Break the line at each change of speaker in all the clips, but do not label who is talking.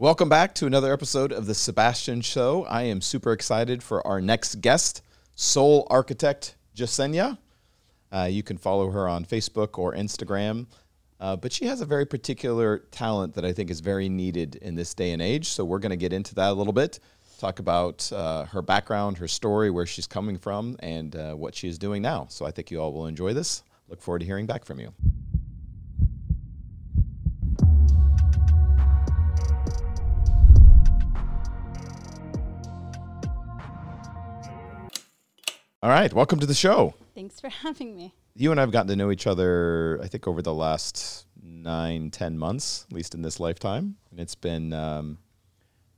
Welcome back to another episode of The Sabastian Show. I am super excited for our next guest, soul architect Jessenia. Uh, you can follow her on Facebook or Instagram. Uh, but she has a very particular talent that I think is very needed in this day and age. So we're going to get into that a little bit, talk about uh, her background, her story, where she's coming from, and uh, what she is doing now. So I think you all will enjoy this. Look forward to hearing back from you. All right, welcome to the show.
Thanks for having me.
You and I have gotten to know each other, I think, over the last nine, ten months, at least in this lifetime. And it's been um,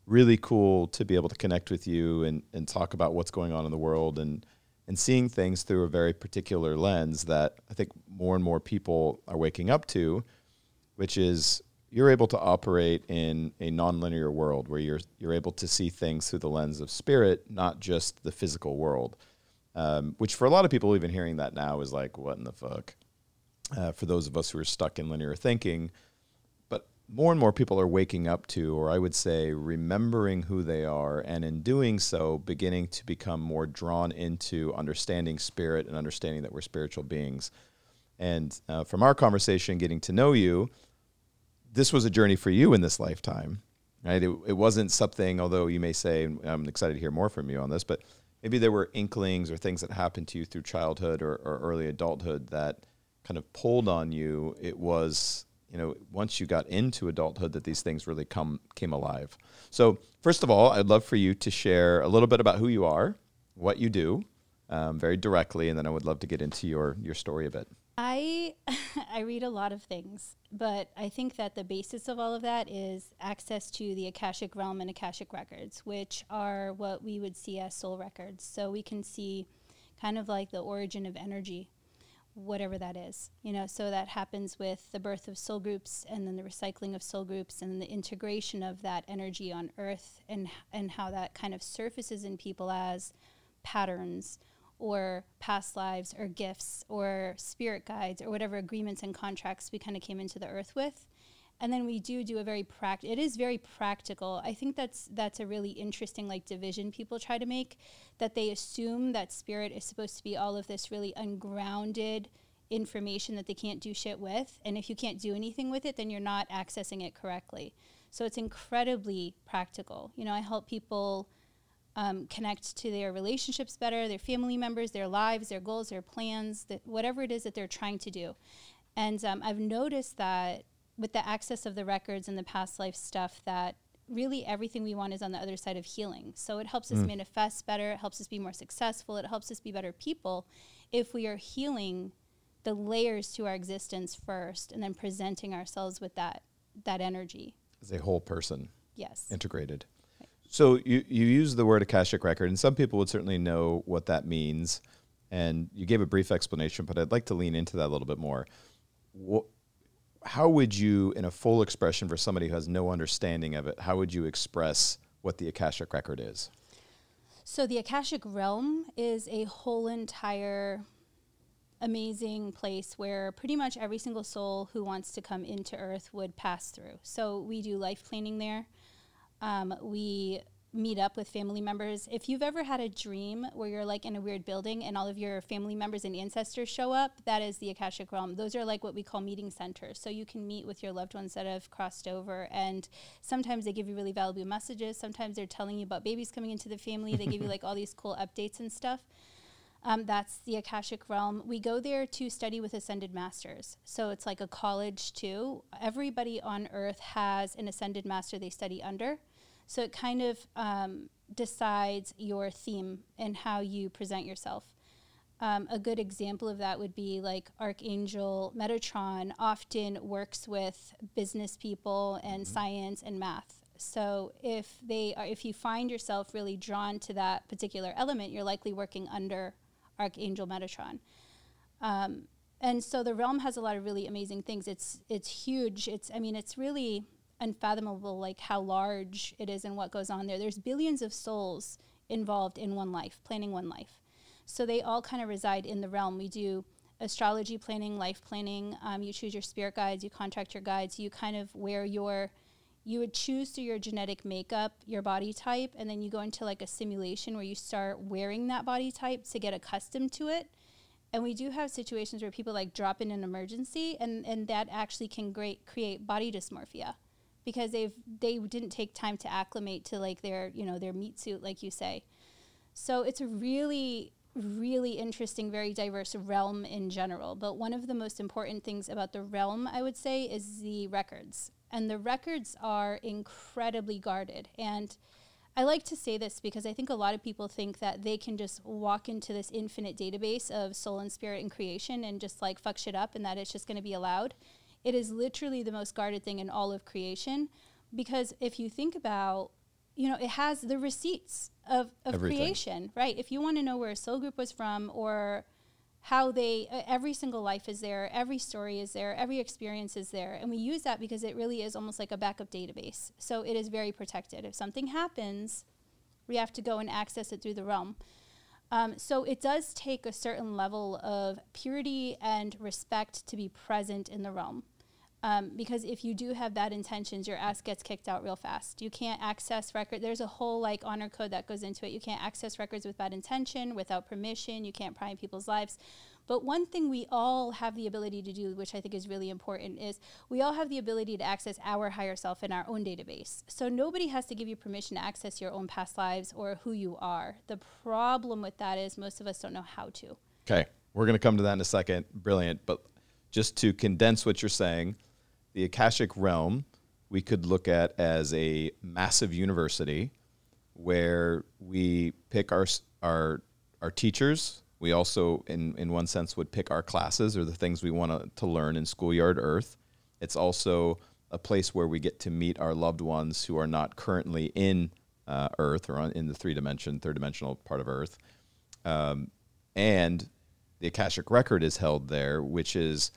really cool to be able to connect with you and, and talk about what's going on in the world and, and seeing things through a very particular lens that I think more and more people are waking up to, which is you're able to operate in a nonlinear world where you're, you're able to see things through the lens of spirit, not just the physical world um, which for a lot of people, even hearing that now is like, what in the fuck? Uh, for those of us who are stuck in linear thinking. But more and more people are waking up to, or I would say, remembering who they are, and in doing so, beginning to become more drawn into understanding spirit and understanding that we're spiritual beings. And uh, from our conversation, getting to know you, this was a journey for you in this lifetime, right? It, it wasn't something, although you may say, I'm excited to hear more from you on this, but maybe there were inklings or things that happened to you through childhood or, or early adulthood that kind of pulled on you. It was, you know, once you got into adulthood that these things really come came alive. So first of all, I'd love for you to share a little bit about who you are, what you do, um, very directly, and then I would love to get into your your story a bit.
I I read a lot of things, but I think that the basis of all of that is access to the Akashic realm and Akashic records, which are what we would see as soul records. So we can see kind of like the origin of energy, whatever that is. You know, so that happens with the birth of soul groups and then the recycling of soul groups and the integration of that energy on earth and and how that kind of surfaces in people as patterns or past lives or gifts or spirit guides or whatever agreements and contracts we kind of came into the earth with. And then we do do a very practical it is very practical. I think that's that's a really interesting like division people try to make that they assume that spirit is supposed to be all of this really ungrounded information that they can't do shit with. And if you can't do anything with it then you're not accessing it correctly. So it's incredibly practical. You know i help people um, connect to their relationships better, their family members, their lives, their goals, their plans, that whatever it is that they're trying to do. And um, I've noticed that with the access of the records and the past life stuff, that really everything we want is on the other side of healing. So it helps us mm. manifest better, it helps us be more successful, it helps us be better people if we are healing the layers to our existence first and then presenting ourselves with that that energy
as a whole person.
Yes.
Integrated. So you, you use the word Akashic record, and some people would certainly know what that means. And you gave a brief explanation, but I'd like to lean into that a little bit more. What, how would you, in a full expression for somebody who has no understanding of it, how would you express what the Akashic record is?
So the Akashic realm is a whole entire amazing place where pretty much every single soul who wants to come into earth would pass through. So we do life planning there. Um, we meet up with family members. If you've ever had a dream where you're like in a weird building and all of your family members and ancestors show up, that is the Akashic realm. Those are like what we call meeting centers. So you can meet with your loved ones that have crossed over. And sometimes they give you really valuable messages. Sometimes they're telling you about babies coming into the family. They give you like all these cool updates and stuff. Um, that's the Akashic realm. We go there to study with ascended masters. So it's like a college too. Everybody on earth has an ascended master they study under. So it kind of um, decides your theme and how you present yourself. Um, a good example of that would be like Archangel Metatron often works with business people and mm-hmm. science and math. So if they are, if you find yourself really drawn to that particular element, you're likely working under Archangel Metatron. Um, and so the realm has a lot of really amazing things. It's it's huge. It's I mean it's really unfathomable like how large it is and what goes on there. There's billions of souls involved in one life, planning one life. So they all kind of reside in the realm. We do astrology planning, life planning. Um, you choose your spirit guides, you contract your guides, you kind of wear your you would choose through your genetic makeup your body type and then you go into like a simulation where you start wearing that body type to get accustomed to it. And we do have situations where people like drop in an emergency and, and that actually can great create body dysmorphia because they've they didn't take time to acclimate to like their you know their meat suit like you say. So it's a really really interesting very diverse realm in general. But one of the most important things about the realm i would say is the records and the records are incredibly guarded. And I like to say this because I think a lot of people think that they can just walk into this infinite database of soul and spirit and creation and just like fuck shit up and that it's just going to be allowed. It is literally the most guarded thing in all of creation because if you think about you know, it has the receipts of, of creation, right? If you want to know where a soul group was from or how they uh, every single life is there every story is there every experience is there. And we use that because it really is almost like a backup database. So it is very protected. If something happens we have to go and access it through the realm. Um, so it does take a certain level of purity and respect to be present in the realm um, because if you do have bad intentions, your ass gets kicked out real fast. You can't access record. There's a whole like honor code that goes into it. You can't access records with bad intention, without permission. You can't pry in people's lives. But one thing we all have the ability to do, which I think is really important, is we all have the ability to access our higher self in our own database. So nobody has to give you permission to access your own past lives or who you are. The problem with that is most of us don't know how to.
Okay. We're going to come to that in a second. Brilliant. But just to condense what you're saying, the Akashic realm we could look at as a massive university where we pick our our our teachers. We also, in in one sense, would pick our classes or the things we want to learn in Schoolyard Earth. It's also a place where we get to meet our loved ones who are not currently in uh, Earth or on, in the three dimension, third dimensional part of Earth. Um, and the Akashic record is held there, which is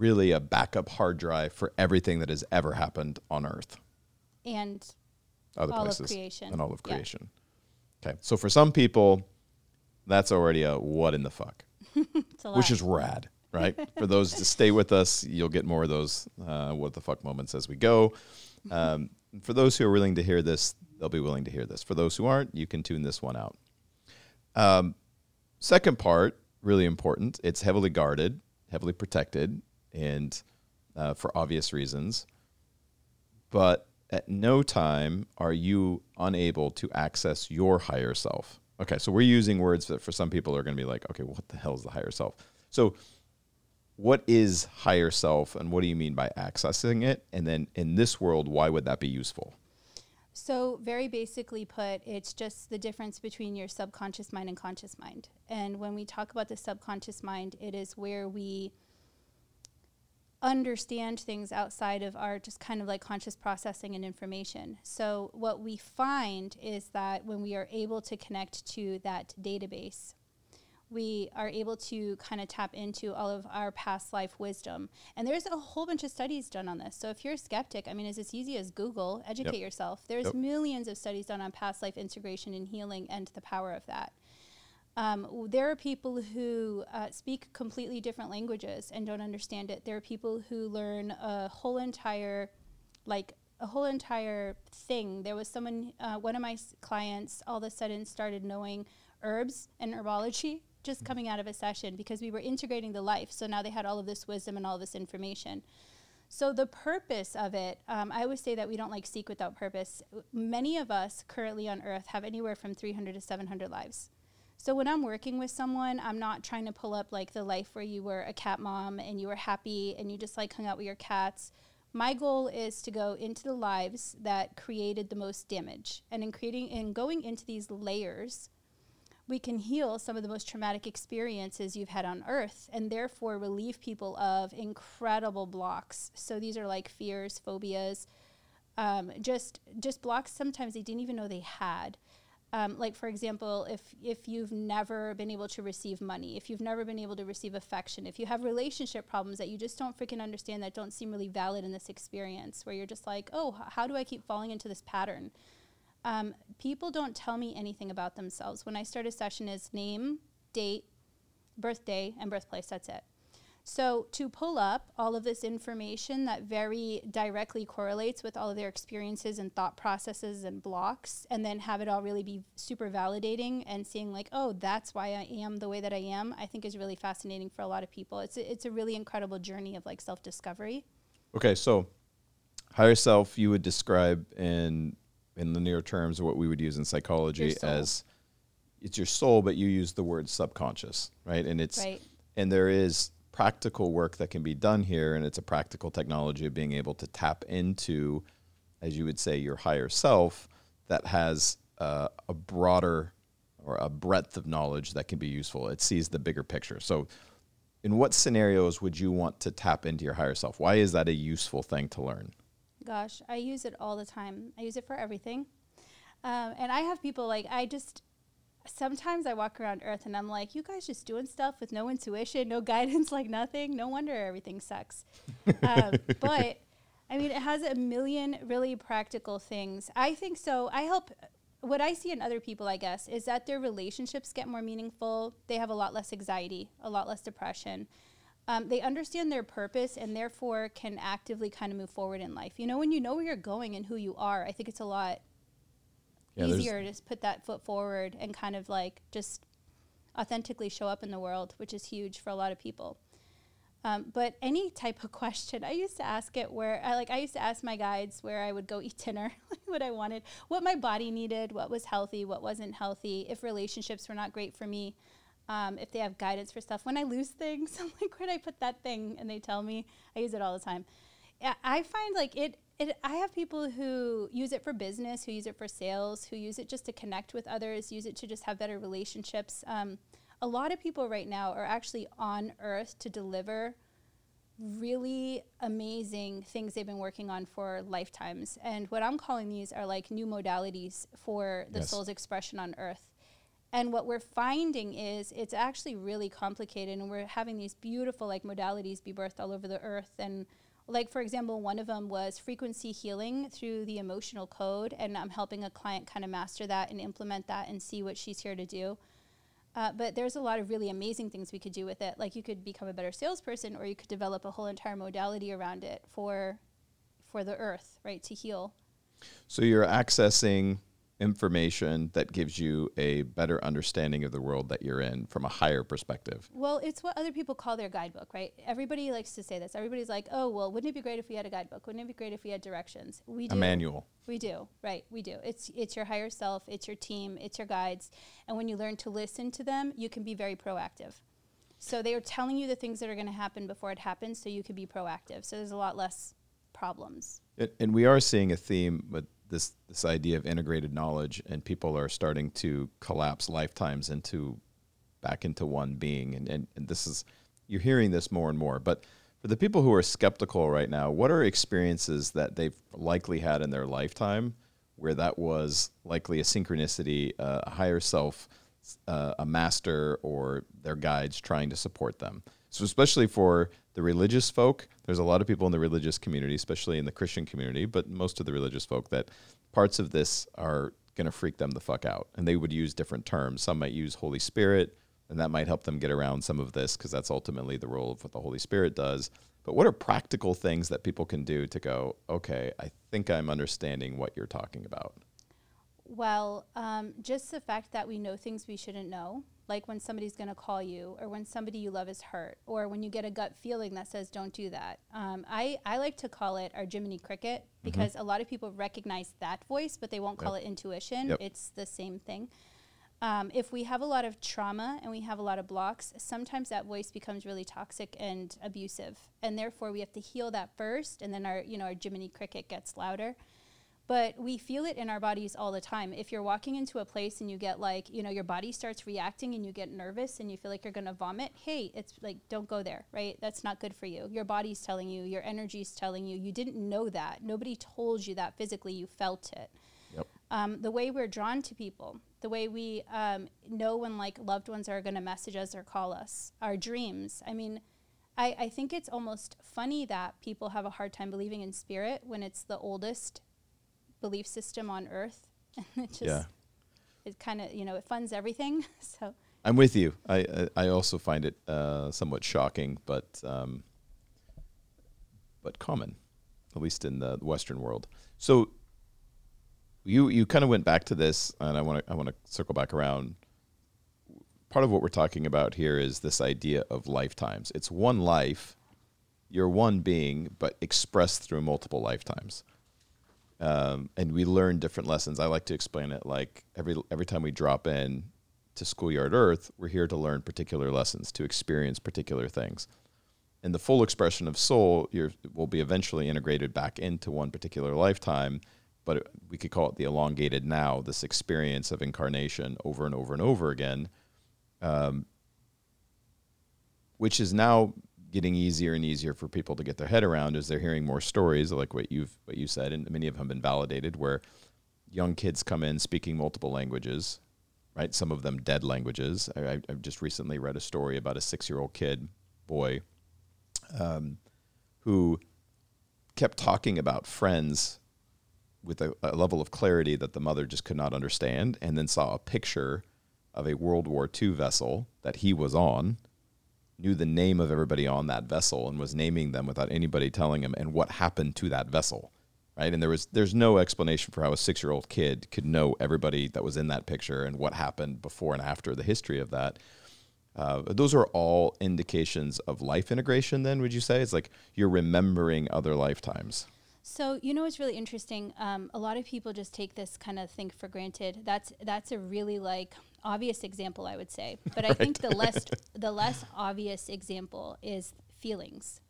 really a backup hard drive for everything that has ever happened on Earth
and
other
all
places
of creation
and all of creation. Yeah. Okay, so for some people, that's already a what in the fuck, which is rad, right? for those to stay with us, you'll get more of those uh, what the fuck moments as we go. Um, for those who are willing to hear this, they'll be willing to hear this. For those who aren't, you can tune this one out. Um, second part, really important. It's heavily guarded, heavily protected and uh, for obvious reasons. But at no time are you unable to access your higher self. Okay, so we're using words that for some people are going to be like, okay, what the hell is the higher self? So, what is higher self, and what do you mean by accessing it? And then in this world, why would that be useful?
So, very basically put, it's just the difference between your subconscious mind and conscious mind. And when we talk about the subconscious mind, it is where we understand things outside of our just kind of like conscious processing and information. So, what we find is that when we are able to connect to that database, we are able to kind of tap into all of our past life wisdom. And there's a whole bunch of studies done on this. So if you're a skeptic, I mean, it's as easy as Google, educate yep. yourself. There's yep. millions of studies done on past life integration and healing and the power of that. Um, there are people who uh, speak completely different languages and don't understand it. There are people who learn a whole entire, like a whole entire thing. There was someone, uh, one of my clients, all of a sudden started knowing herbs and herbology just coming out of a session because we were integrating the life. So now they had all of this wisdom and all this information. So the purpose of it, um, I always say that we don't like seek without purpose. Many of us currently on Earth have anywhere from 300 to 700 lives. So when I'm working with someone, I'm not trying to pull up like the life where you were a cat mom and you were happy and you just like hung out with your cats. My goal is to go into the lives that created the most damage. And in creating and going into these layers, we can heal some of the most traumatic experiences you've had on earth and therefore relieve people of incredible blocks. So these are like fears, phobias, um, just just blocks sometimes they didn't even know they had. Um, like for example, if if you've never been able to receive money, if you've never been able to receive affection, if you have relationship problems that you just don't freaking understand, that don't seem really valid in this experience, where you're just like, oh, h- how do I keep falling into this pattern? Um, people don't tell me anything about themselves. When I start a session, is name, date, birthday, and birthplace. That's it. So, to pull up all of this information that very directly correlates with all of their experiences and thought processes and blocks, and then have it all really be super validating and seeing, like, oh, that's why I am the way that I am, I think is really fascinating for a lot of people. It's a, it's a really incredible journey of like self discovery.
Okay, so higher self you would describe in in linear terms what we would use in psychology as it's your soul, but you use the word subconscious, right? And it's
right.
and there is practical work that can be done here, and it's a practical technology of being able to tap into, as you would say, your higher self that has uh, a broader or a breadth of knowledge that can be useful. It sees the bigger picture. So, in what scenarios would you want to tap into your higher self? Why is that a useful thing to learn?
Gosh, I use it all the time. I use it for everything. Um, and I have people like, I just, sometimes I walk around Earth and I'm like, you guys just doing stuff with no intuition, no guidance, like nothing. No wonder everything sucks. um, but I mean, it has a million really practical things. I think so. I help. What I see in other people, I guess, is that their relationships get more meaningful. They have a lot less anxiety, a lot less depression. Um, they understand their purpose and therefore can actively kind of move forward in life. You know, when you know where you're going and who you are, I think it's a lot yeah, easier to just put that foot forward and kind of like just authentically show up in the world, which is huge for a lot of people. Um, but any type of question, I used to ask it where I like I used to ask my guides where I would go eat dinner, what I wanted, what my body needed, what was healthy, what wasn't healthy, if relationships were not great for me, um, if they have guidance for stuff. When I lose things, I'm like, where'd I put that thing? And they tell me. I use it all the time. I find like it it, I have people who use it for business, who use it for sales, who use it just to connect with others, use it to just have better relationships. Um, a lot of people right now are actually on earth to deliver really amazing things they've been working on for lifetimes. And what I'm calling these are like new modalities for the yes. soul's expression on earth. And what we're finding is it's actually really complicated, and we're having these beautiful like modalities be birthed all over the earth and like for example one of them was frequency healing through the emotional code and i'm helping a client kind of master that and implement that and see what she's here to do. Uh, but there's a lot of really amazing things we could do with it. Like you could become a better salesperson or you could develop a whole entire modality around it for for the earth right to heal.
So you're accessing information that gives you a better understanding of the world that you're in from a higher perspective.
Well, it's what other people call their guidebook, right? Everybody likes to say this. Everybody's like, "Oh, well, wouldn't it be great if we had a guidebook? Wouldn't it be great if we had directions?"
We do. A manual.
We do. Right, we do. It's it's your higher self, it's your team, it's your guides, and when you learn to listen to them, you can be very proactive. So they are telling you the things that are going to happen before it happens so you can be proactive. So there's a lot less problems.
It, and we are seeing a theme with this this idea of integrated knowledge, and people are starting to collapse lifetimes into back into one being, and, and, and this is you're hearing this more and more. But for the people who are skeptical right now, what are experiences that they've likely had in their lifetime where that was likely a synchronicity, uh, a higher self, uh, a master, or their guides trying to support them? So, especially for the religious folk, there's a lot of people in the religious community, especially in the Christian community, but most of the religious folk, that parts of this are going to freak them the fuck out. And they would use different terms. Some might use Holy Spirit, and that might help them get around some of this because that's ultimately the role of what the Holy Spirit does. But what are practical things that people can do to go, okay, I think I'm understanding what you're talking about?
Well, um, just the fact that we know things we shouldn't know like when somebody's going to call you or when somebody you love is hurt or when you get a gut feeling that says don't do that um, I, I like to call it our jiminy cricket mm-hmm. because mm-hmm. a lot of people recognize that voice but they won't call yep. it intuition yep. it's the same thing um, if we have a lot of trauma and we have a lot of blocks sometimes that voice becomes really toxic and abusive and therefore we have to heal that first and then our you know our jiminy cricket gets louder but we feel it in our bodies all the time. If you're walking into a place and you get like, you know, your body starts reacting and you get nervous and you feel like you're going to vomit, hey, it's like, don't go there, right? That's not good for you. Your body's telling you, your energy's telling you. You didn't know that. Nobody told you that physically. You felt it. Yep. Um, the way we're drawn to people, the way we um, know when like loved ones are going to message us or call us, our dreams. I mean, I, I think it's almost funny that people have a hard time believing in spirit when it's the oldest belief system on earth. and it just, yeah. it kind of, you know, it funds everything. so
I'm with you. I I, I also find it uh, somewhat shocking, but um, but common, at least in the Western world. So you you kind of went back to this, and I want to I want to circle back around. Part of what we're talking about here is this idea of lifetimes. It's one life, you're one being, but expressed through multiple lifetimes. Um, and we learn different lessons. I like to explain it like every every time we drop in to Schoolyard Earth, we're here to learn particular lessons, to experience particular things. And the full expression of soul will be eventually integrated back into one particular lifetime, but we could call it the elongated now, this experience of incarnation over and over and over again, um, which is now getting easier and easier for people to get their head around as they're hearing more stories like what you've what you said, and many of them have been validated, where young kids come in speaking multiple languages, right? Some of them dead languages. I, I just recently read a story about a six-year-old kid, boy, um, who kept talking about friends with a, a, level of clarity that the mother just could not understand, and then saw a picture of a World War II vessel that he was on, knew the name of everybody on that vessel, and was naming them without anybody telling him, and what happened to that vessel. Right, and there was there's no explanation for how a six year old kid could know everybody that was in that picture and what happened before and after the history of that. Uh, those are all indications of life integration. Then would you say it's like you're remembering other lifetimes?
So you know it's really interesting. Um, a lot of people just take this kind of thing for granted. That's that's a really like obvious example, I would say. But right. I think the less the less obvious example is feelings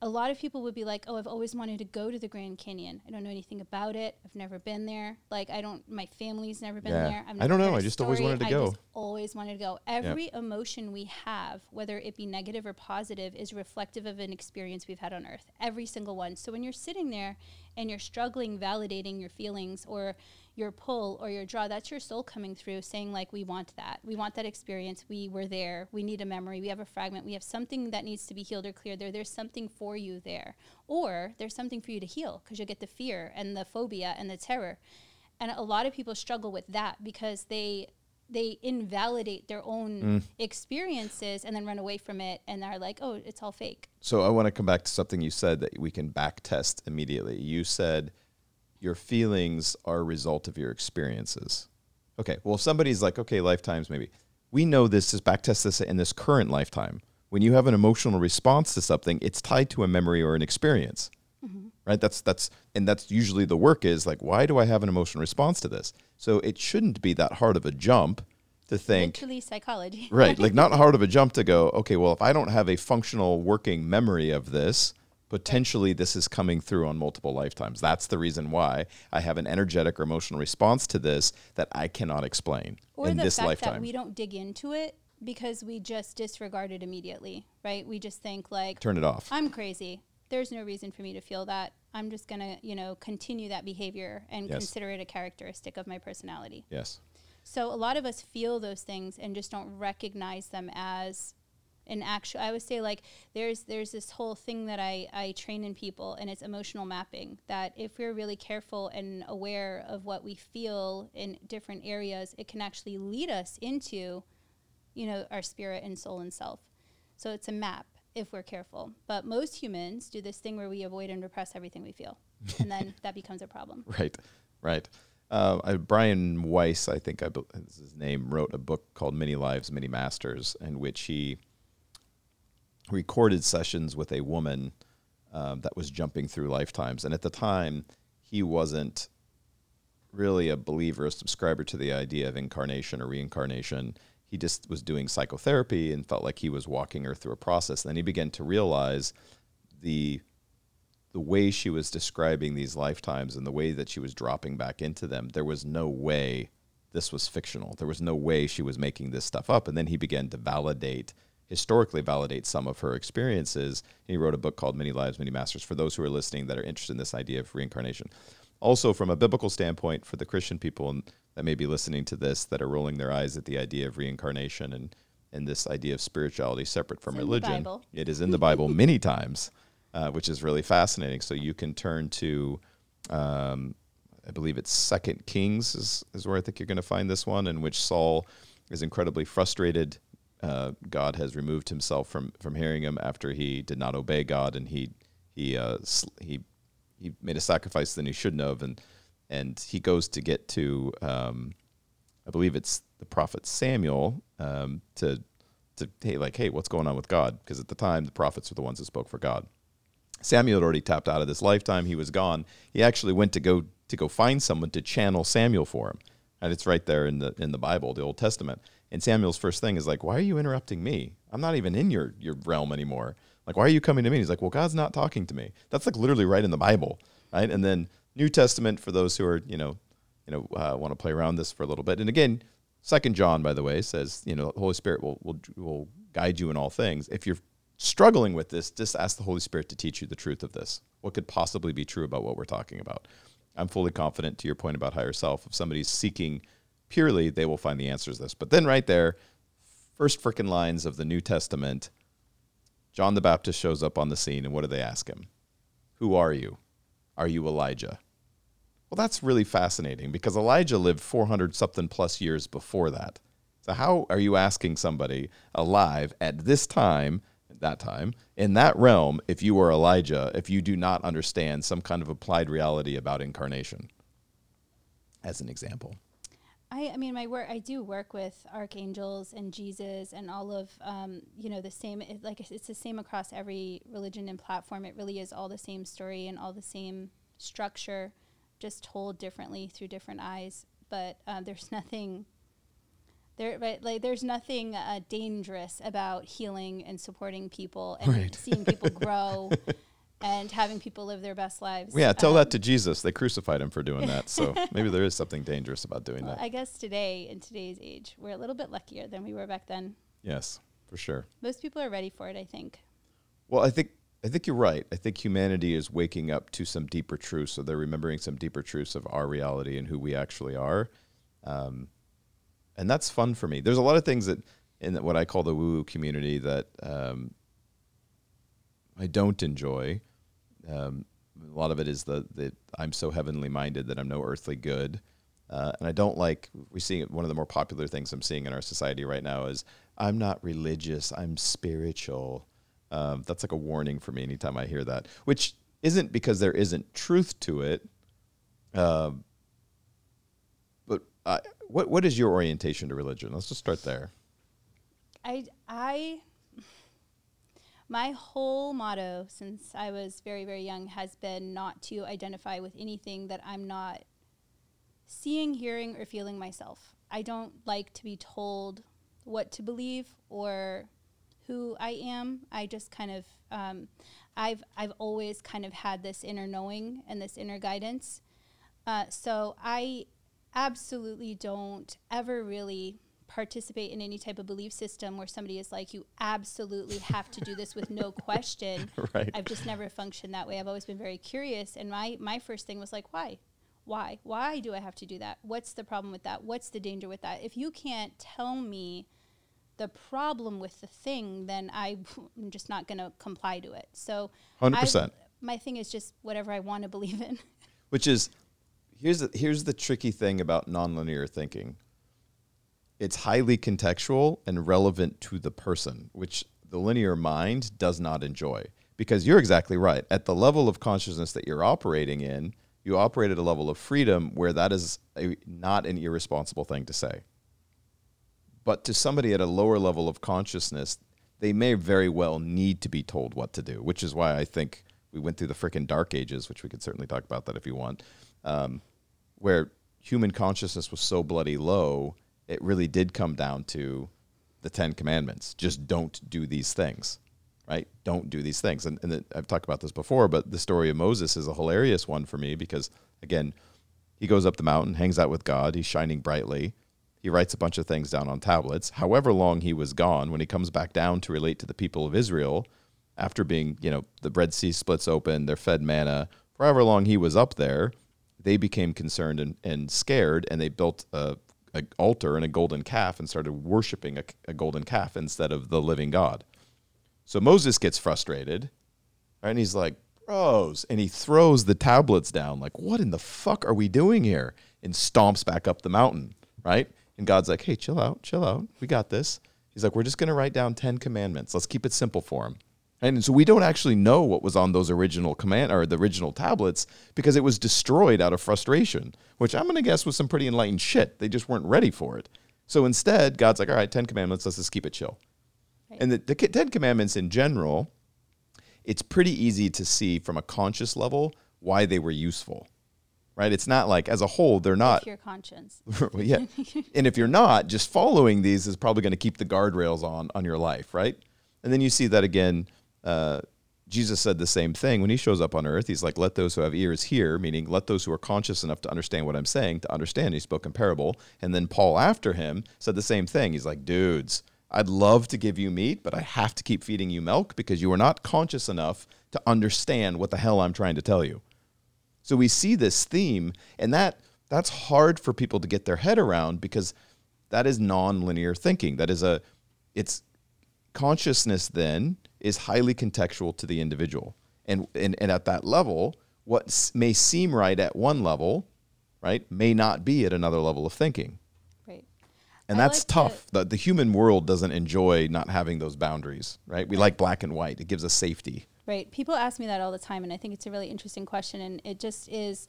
a lot of people would be like, "Oh, I've always wanted to go to the Grand Canyon. I don't know anything about it. I've never been there. Like, I don't. My family's never been yeah. there.
i don't know. I just always wanted to
I
go.
Just always wanted to go. Every yep. emotion we have, whether it be negative or positive, is reflective of an experience we've had on Earth. Every single one. So when you're sitting there and you're struggling validating your feelings or your pull or your draw that's your soul coming through saying like we want that. We want that experience. We were there. We need a memory. We have a fragment. We have something that needs to be healed or cleared there. There's something for you there. Or there's something for you to heal because you'll get the fear and the phobia and the terror. And a lot of people struggle with that because they they invalidate their own mm. experiences and then run away from it and are like oh it's all fake.
So i want to come back to something you said that we can back test immediately. You said your feelings are a result of your experiences. Okay, well, if somebody's like, okay, lifetimes maybe, we know this is back test this in this current lifetime. When you have an emotional response to something, it's tied to a memory or an experience, mm-hmm. right? That's that's and that's usually the work is like, why do I have an emotional response to this? So it shouldn't be that hard of a jump to think.
Literally psychology,
right? Like not hard of a jump to go. Okay, well, if I don't have a functional working memory of this, potentially this is coming through on multiple lifetimes. That's the reason why I have an energetic or emotional response to this that I cannot explain
or
in
the
this
fact
lifetime.
That we don't dig into it because we just disregard it immediately, right? We just think like
turn it off.
I'm crazy. There's no reason for me to feel that. I'm just going to, you know, continue that behavior and yes. consider it a characteristic of my personality.
Yes.
So a lot of us feel those things and just don't recognize them as an actual i would say like there's there's this whole thing that i i train in people and it's emotional mapping that if we're really careful and aware of what we feel in different areas it can actually lead us into you know our spirit and soul and self. So it's a map if we're careful. But most humans do this thing where we avoid and repress everything we feel and then that becomes a problem.
Right right. Uh, I, Brian Weiss, I think I, his name, wrote a book called Many Lives, Many Masters, in which he recorded sessions with a woman um, that was jumping through lifetimes. And at the time, he wasn't really a believer, a subscriber to the idea of incarnation or reincarnation. He just was doing psychotherapy and felt like he was walking her through a process. then he began to realize the the way she was describing these lifetimes and the way that she was dropping back into them, there was no way this was fictional. There was no way she was making this stuff up. And then he began to validate historically validates some of her experiences. He wrote a book called Many Lives, Many Masters for those who are listening that are interested in this idea of reincarnation. Also, from a biblical standpoint, for the Christian people that may be listening to this that are rolling their eyes at the idea of reincarnation and, and this idea of spirituality separate from
it's
religion, it is in the Bible many times, uh, which is really fascinating. So you can turn to, um, I believe it's Second Kings is, is where I think you're going to find this one, in which Saul is incredibly frustrated. Uh, God has removed himself from from hearing him after he did not obey God, and he he uh, he he made a sacrifice that he shouldn't have, and and he goes to get to um, I believe it's the prophet Samuel um, to to hey like hey what's going on with God because at the time the prophets were the ones that spoke for God. Samuel had already tapped out of this lifetime; he was gone. He actually went to go to go find someone to channel Samuel for him, and it's right there in the in the Bible, the Old Testament. And Samuel's first thing is like, "Why are you interrupting me? I'm not even in your your realm anymore. Like, why are you coming to me?" And he's like, "Well, God's not talking to me." That's like literally right in the Bible, right? And then New Testament for those who are you know you know uh, want to play around this for a little bit. And again, Second John, by the way, says you know the Holy Spirit will will will guide you in all things. If you're struggling with this, just ask the Holy Spirit to teach you the truth of this. What could possibly be true about what we're talking about? I'm fully confident to your point about higher self. If somebody's seeking purely, they will find the answers to this. But then right there, first freaking lines of the New Testament, John the Baptist shows up on the scene, and what do they ask him? Who are you? Are you Elijah? Well, that's really fascinating because Elijah lived 400 something plus years before that. So, how are you asking somebody alive at this time, that time, in that realm, if you were Elijah, if you do not understand some kind of applied reality about incarnation? As an example.
I, I mean, my work. I do work with archangels and Jesus and all of, um, you know, the same. It, like it's the same across every religion and platform. It really is all the same story and all the same structure just told differently through different eyes. But uh, there's nothing there, but like there's nothing uh, dangerous about healing and supporting people and
Right.
seeing people grow and having people live their best lives.
Yeah, tell
Um,
that to Jesus. They crucified him for doing that. So maybe there is something dangerous about doing
well,
that.
I guess today, in today's age, we're a little bit luckier than we were back then.
Yes, for sure.
Most people are ready for it, I think.
Well, I think I think you're right. I think humanity is waking up to some deeper truths. So they're remembering some deeper truths of our reality and who we actually are, um, and that's fun for me. There's a lot of things that in what I call the woo-woo community that um, I don't enjoy. Um, a lot of it is the that I'm so heavenly minded that I'm no earthly good. Uh, and I don't like we see one of the more popular things I'm seeing in our society right now is I'm not religious, I'm spiritual. Um, that's like a warning for me anytime I hear that, which isn't because there isn't truth to it. Um, but I, what what is your orientation to religion? Let's just start there.
I, I, my whole motto since I was very, very young has been not to identify with anything that I'm not seeing, hearing, or feeling myself. I don't like to be told what to believe or who I am. I just kind of, um, I've, I've always kind of had this inner knowing and this inner guidance. Uh, so I absolutely don't ever really participate in any type of belief system where somebody is like, you absolutely have to do this with no question.
Right.
I've just never functioned that way. I've always been very curious. And my, my first thing was like, why? Why? Why do I have to do that? What's the problem with that? What's the danger with that? If you can't tell me the problem with the thing, then I, I'm just not going to comply to it. So,
Hundred
I-
percent.
my thing is just whatever I want to believe in.
Which is here's the, here's the tricky thing about nonlinear thinking. It's highly contextual and relevant to the person, which the linear mind does not enjoy. Because you're exactly right. At the level of consciousness that you're operating in, you operate at a level of freedom where that is a, not an irresponsible thing to say. But to somebody at a lower level of consciousness, they may very well need to be told what to do, which is why I think we went through the freaking dark ages, which we could certainly talk about that if you want, um, where human consciousness was so bloody low, it really did come down to the Ten Commandments. Just don't do these things, right? Don't do these things. And, and the, I've talked about this before, but the story of Moses is a hilarious one for me because, again, he goes up the mountain, hangs out with God, he's shining brightly. He writes a bunch of things down on tablets. However long he was gone, when he comes back down to relate to the people of Israel, after being, you know, the Red Sea splits open, they're fed manna. For however long he was up there, they became concerned and, and scared, and they built a, a altar and a golden calf and started worshiping a, a golden calf instead of the living God. So Moses gets frustrated, right? And he's like, bros. And he throws the tablets down, like, what in the fuck are we doing here? And stomps back up the mountain, right? And God's like, hey, chill out, chill out. We got this. He's like, we're just going to write down 10 commandments. Let's keep it simple for him. And so we don't actually know what was on those original command or the original tablets because it was destroyed out of frustration, which I'm going to guess was some pretty enlightened shit. They just weren't ready for it. So instead, God's like, all right, 10 commandments, let's just keep it chill. Right. And the, the 10 commandments in general, it's pretty easy to see from a conscious level why they were useful. Right? It's not like as a whole they're not
your conscience.
yeah. and if you're not, just following these is probably going to keep the guardrails on on your life, right? And then you see that again uh, Jesus said the same thing when he shows up on earth. He's like, let those who have ears hear, meaning let those who are conscious enough to understand what I'm saying to understand. He spoke in parable. And then Paul, after him, said the same thing. He's like, dudes, I'd love to give you meat, but I have to keep feeding you milk because you are not conscious enough to understand what the hell I'm trying to tell you. So we see this theme, and that that's hard for people to get their head around because that is non-linear thinking. That is a it's consciousness then is highly contextual to the individual. And, and, and at that level, what may seem right at one level, right, may not be at another level of thinking.
Right.
And I that's like tough. The, the human world doesn't enjoy not having those boundaries, right? We right. like black and white. It gives us safety.
Right. People ask me that all the time, and I think it's a really interesting question. And it just is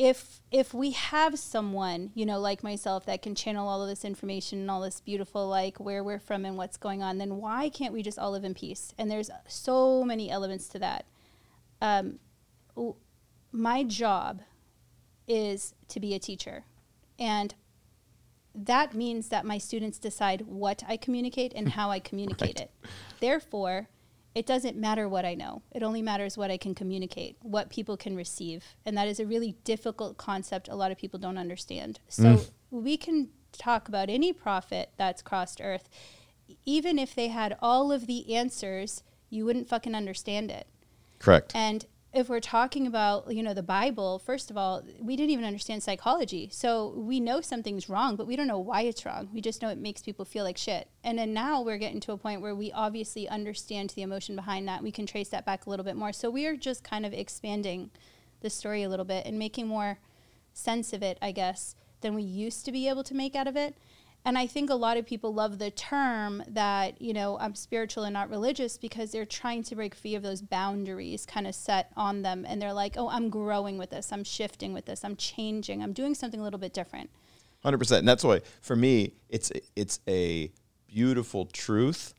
if if we have someone you know like myself that can channel all of this information and all this beautiful like where we're from and what's going on then why can't we just all live in peace? And there's so many elements to that. Um, my job is to be a teacher. And that means that my students decide what i communicate and how i communicate right. it. Therefore it doesn't matter what I know. It only matters what I can communicate, what people can receive. And that is a really difficult concept a lot of people don't understand. So mm. we can talk about any prophet that's crossed earth. Even if they had all of the answers, you wouldn't fucking understand it.
Correct.
And if we're talking about you know the bible first of all we didn't even understand psychology. So we know something's wrong but we don't know why it's wrong. We just know it makes people feel like shit. And then now we're getting to a point where we obviously understand the emotion behind that. We can trace that back a little bit more. So we are just kind of expanding the story a little bit and making more sense of it i guess than we used to be able to make out of it and I think a lot of people love the term that, you know, I'm spiritual and not religious because they're trying to break free of those boundaries kind of set on them. And they're like, oh, I'm growing with this. I'm shifting with this. I'm changing. I'm doing something a little bit different.
100%. And that's why, for me, it's, it's a beautiful truth,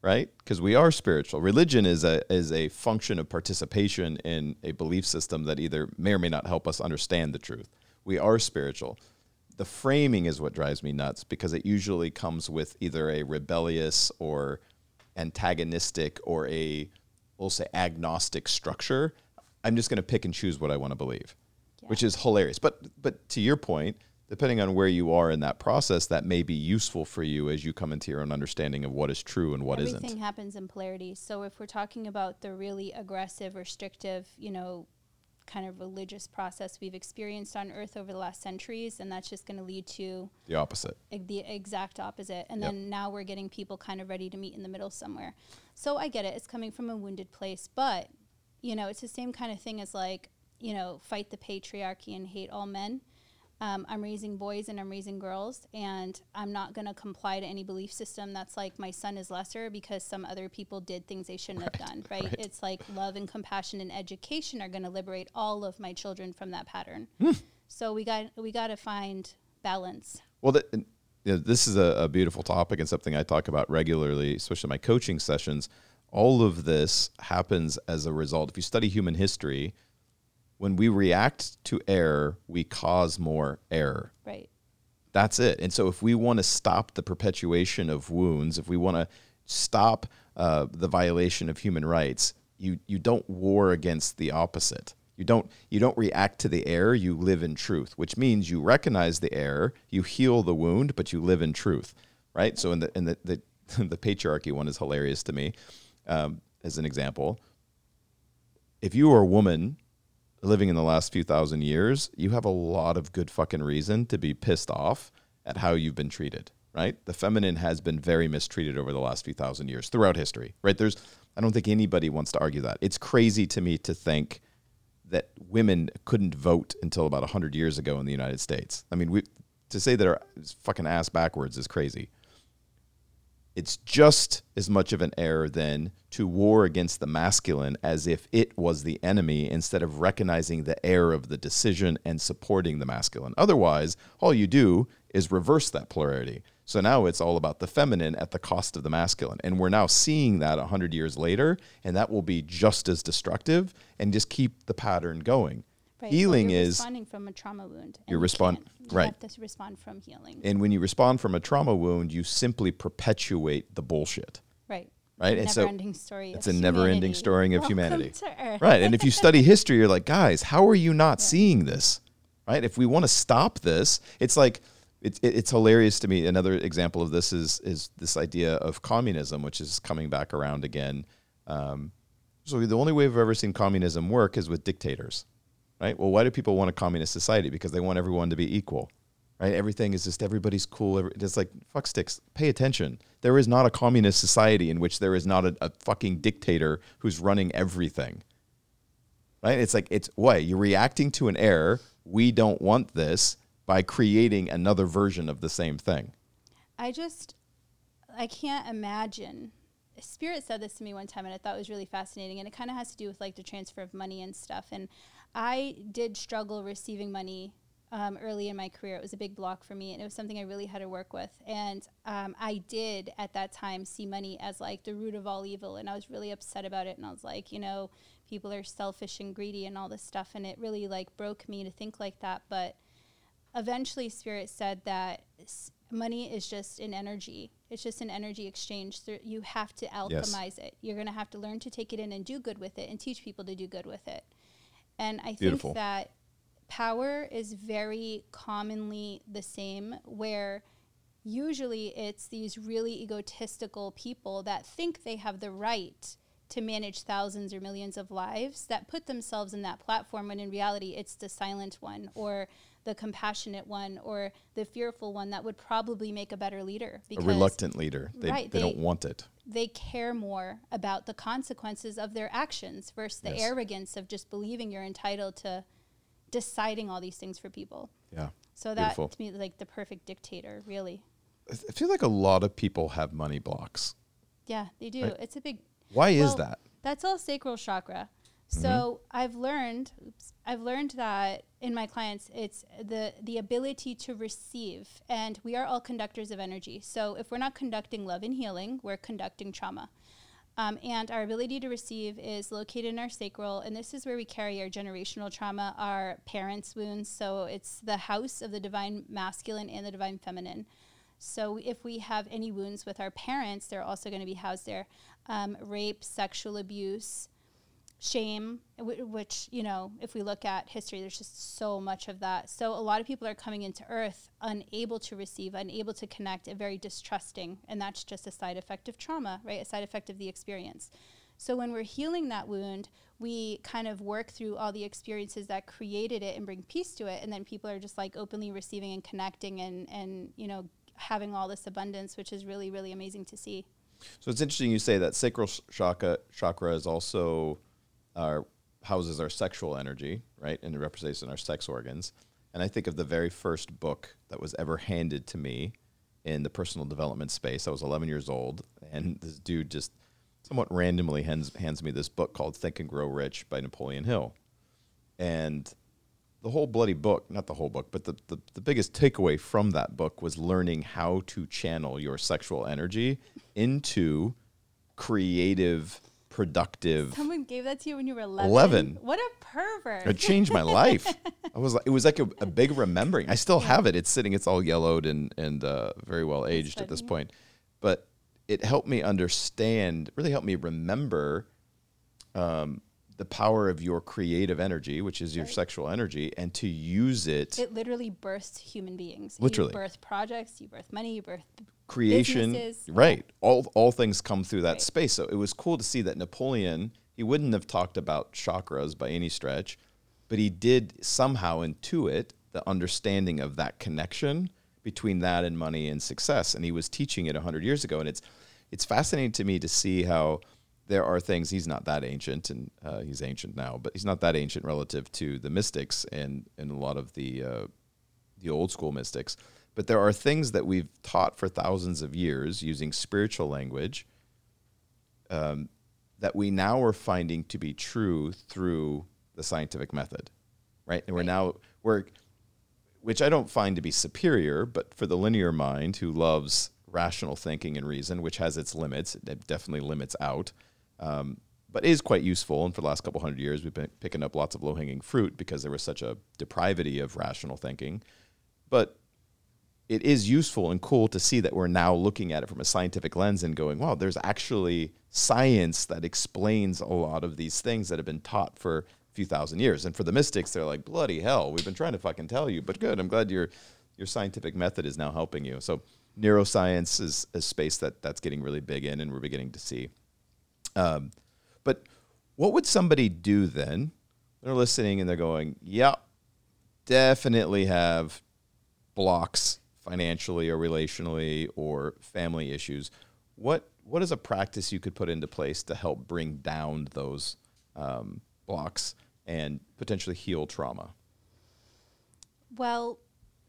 right? Because we are spiritual. Religion is a, is a function of participation in a belief system that either may or may not help us understand the truth. We are spiritual the framing is what drives me nuts because it usually comes with either a rebellious or antagonistic or a we'll say agnostic structure. I'm just going to pick and choose what I want to believe, yeah. which is hilarious. But but to your point, depending on where you are in that process, that may be useful for you as you come into your own understanding of what is true and what
Everything
not
Everything happens in polarity. So if we're talking about the really aggressive, restrictive, you know, kind of religious process we've experienced on earth over the last centuries and that's just going to lead to
the opposite.
The exact opposite. And yep. then now we're getting people kind of ready to meet in the middle somewhere. So i get it it's coming from a wounded place but you know it's the same kind of thing as like you know fight the patriarchy and hate all men um, I'm raising boys and I'm raising girls, and I'm not going to comply to any belief system that's like my son is lesser because some other people did things they shouldn't right, have done, right? right? It's like love and compassion and education are going to liberate all of my children from that pattern. Mm. So we got we got to find balance.
Well, the, you know, this is a, a beautiful topic and something I talk about regularly, especially in my coaching sessions. All of this happens as a result. If you study human history, when we react to error, we cause more error.
Right.
That's it. And so, if we want to stop the perpetuation of wounds, if we want to stop uh, the violation of human rights, you you don't war against the opposite. You don't you don't react to the error. You live in truth, which means you recognize the error, you heal the wound, but you live in truth, right? So, in the in the the, the patriarchy one is hilarious to me, um, as an example. If you are a woman living in the last few thousand years, you have a lot of good fucking reason to be pissed off at how you've been treated, right? The feminine has been very mistreated over the last few thousand years throughout history, right? There's, I don't think anybody wants to argue that. It's crazy to me to think that women couldn't vote until about 100 years ago in the United States. I mean, we, to say that our fucking ass backwards is crazy. It's just as much of an error then to war against the masculine as if it was the enemy instead of recognizing the error of the decision and supporting the masculine. Otherwise, all you do is reverse that polarity. So now it's all about the feminine at the cost of the masculine. And we're now seeing that 100 years later, and that will be just as destructive and just keep the pattern going.
Right.
Healing
well, you're
is
responding from a trauma wound.
You're respond-
you
right.
have to respond from healing.
and when you respond from a trauma wound, you simply perpetuate the bullshit.
right.
Right? And so it's a never-ending story of humanity. Right. And if you study history, you're like, guys, how are you not seeing this? Right. If we want to stop this, it's like, it's, it- it's hilarious to me. Another example of this is, is this idea of communism, which is coming back around again. Um, so the only way I've ever seen communism work is with dictators. Right. Well, why do people want a communist society? Because they want everyone to be equal. Right. Everything is just everybody's cool. It's like, fuck sticks. Pay attention. There is not a communist society in which there is not a, a fucking dictator who's running everything right? It's like it's what you're reacting to an error. We don't want this by creating another version of the same thing.
I just, I can't imagine. Spirit said this to me one time, and I thought it was really fascinating. And it kind of has to do with like the transfer of money and stuff. And I did struggle receiving money um, early in my career. It was a big block for me, and it was something I really had to work with. And um, I did at that time see money as like the root of all evil, and I was really upset about it. And I was like, you know, people are selfish and greedy and all this stuff, and it really like broke me to think like that. But eventually spirit said that s- money is just an energy it's just an energy exchange you have to alchemize it you're going to have to learn to take it in and do good with it and teach people to do good with it and i
Beautiful.
think that power is very commonly the same where usually it's these really egotistical people that think they have the right to manage thousands or millions of lives that put themselves in that platform when in reality it's the silent one or the compassionate one or the fearful one that would probably make a better leader
A reluctant leader. They,
Right,
they,
they-
don't want it.
They care more about the consequences of their actions versus the
Yes.
arrogance of just believing you're entitled to deciding all these things for people.
Yeah.
So that
Beautiful.
to me is like the perfect dictator, really.
I feel like a lot of people have money blocks.
Yeah, they do.
Right.
It's a big
Why is that?
That's all sacral chakra.
Mm-hmm.
So I've learned, oops, I've learned that in my clients, it's the the ability to receive, and we are all conductors of energy. So if we're not conducting love and healing, we're conducting trauma. Um, and our ability to receive is located in our sacral, and this is where we carry our generational trauma, our parents' wounds. So it's the house of the divine masculine and the divine feminine. So if we have any wounds with our parents, they're also going to be housed there. Um, rape, sexual abuse, shame, which, you know, if we look at history, there's just so much of that. So a lot of people are coming into Earth unable to receive, unable to connect, and very distrusting. And that's just a side effect of trauma, right? A side effect of the experience. So when we're healing that wound, we kind of work through all the experiences that created it and bring peace to it. And then people are just like openly receiving and connecting and, and you know, having all this abundance, which is really, really amazing to see.
So it's interesting you say that sacral sh- chakra chakra is also our houses our sexual energy, right, and it represents our sex organs. And I think of the very first book that was ever handed to me in the personal development space. I was 11 years old, and this dude just somewhat randomly hands hands me this book called Think and Grow Rich by Napoleon Hill, and the whole bloody book, not the whole book, but the, the, the biggest takeaway from that book was learning how to channel your sexual energy into creative, productive.
Someone gave that to you when you were 11.
11.
What a pervert.
It changed my life. I was like, it was like a, a big remembering. I still have it. It's sitting. It's all yellowed and and uh, very well aged at this point. But it helped me understand. Really helped me remember um, the power of your creative energy, which is your sexual energy, and to use it.
It literally births human beings.
Literally.
You birth projects, you birth money, you birth
creation
businesses.
right all all things come through that
Right.
space so it was cool to see that napoleon he wouldn't have talked about chakras by any stretch but he did somehow intuit the understanding of that connection between that and money and success and he was teaching it 100 years ago and it's it's fascinating to me to see how there are things he's not that ancient and uh, he's ancient now but he's not that ancient relative to the mystics and and a lot of the uh, the old school mystics. But there are things that we've taught for thousands of years using spiritual language um, that we now are finding to be true through the scientific method, right? And we're
Right.
now we're, which I don't find to be superior, but for the linear mind who loves rational thinking and reason, which has its limits, it definitely limits out, um, but is quite useful. And for the last couple hundred years, we've been picking up lots of low hanging fruit because there was such a depravity of rational thinking. But it is useful and cool to see that we're now looking at it from a scientific lens and going, wow, there's actually science that explains a lot of these things that have been taught for a few thousand years. And for the mystics, they're like, bloody hell, we've been trying to fucking tell you, but good. I'm glad your your scientific method is now helping you. So neuroscience is a space that that's getting really big in, and we're beginning to see. Um, but what would somebody do then? They're listening and they're going, "Yep, definitely have blocks financially or relationally or family issues." What what is a practice you could put into place to help bring down those um, blocks and potentially heal trauma?
Well,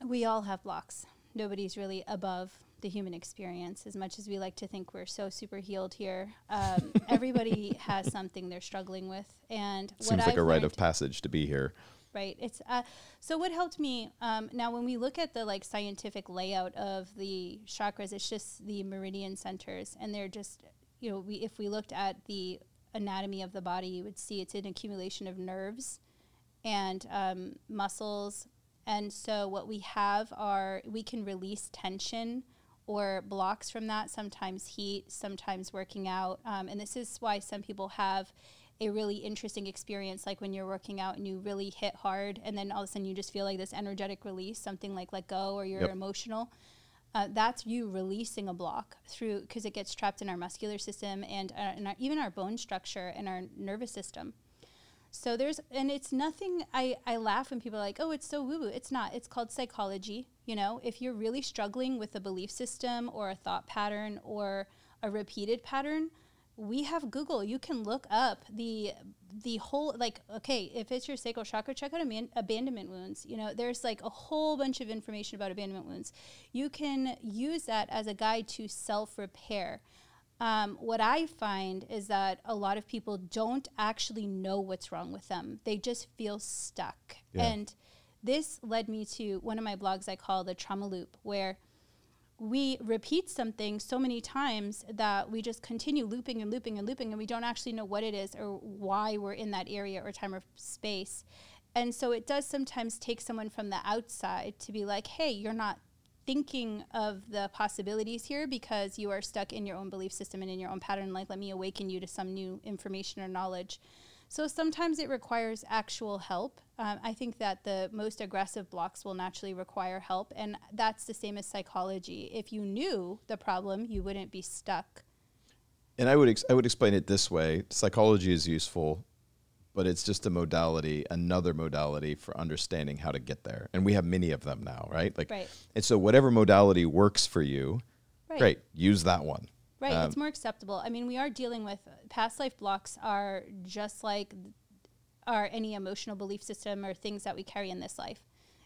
we all have blocks. Nobody's really above the human experience as much as we like to think we're so super healed here. Um, everybody has something they're struggling with. And what
Seems like
I've
a rite of passage to be here.
Right? It's uh, so what helped me um, now when we look at the like scientific layout of the chakras it's just the meridian centers and they're just you know we if we looked at the anatomy of the body you would see it's an accumulation of nerves and um, muscles. And so what we have are we can release tension or blocks from that sometimes heat sometimes working out um, and this is why some people have a really interesting experience like when you're working out and you really hit hard and then all of a sudden you just feel like this energetic release something like let go or you're
Yep.
emotional uh, that's you releasing a block through because it gets trapped in our muscular system and, uh, and our, even our bone structure and our nervous system so there's and it's nothing I, I laugh when people are like, oh, it's so woo woo. It's not. It's called psychology. You know, if you're really struggling with a belief system or a thought pattern or a repeated pattern, we have Google. You can look up the the whole like okay, if it's your sacral chakra, check out aban- abandonment wounds. You know, there's like a whole bunch of information about abandonment wounds. You can use that as a guide to self repair. Um, what I find is that a lot of people don't actually know what's wrong with them. They just feel stuck.
Yeah.
And this led me to one of my blogs I call the trauma loop, where we repeat something so many times that we just continue looping and looping and looping, and we don't actually know what it is or why we're in that area or time or space. And so it does sometimes take someone from the outside to be like, hey, you're not thinking of the possibilities here because you are stuck in your own belief system and in your own pattern. Like, let me awaken you to some new information or knowledge. So sometimes it requires actual help. Um, I think that the most aggressive blocks will naturally require help, and that's the same as psychology. If you knew the problem, you wouldn't be stuck.
And I would ex- I would explain it this way: psychology is useful, but it's just a modality, another modality for understanding how to get there. And we have many of them now, right? Like,
Right.
and so whatever modality works for you,
Right.
great, use that one.
Right,
Um,
it's more acceptable. I mean, we are dealing with past life blocks are just like are any emotional belief system or things that we carry in this life.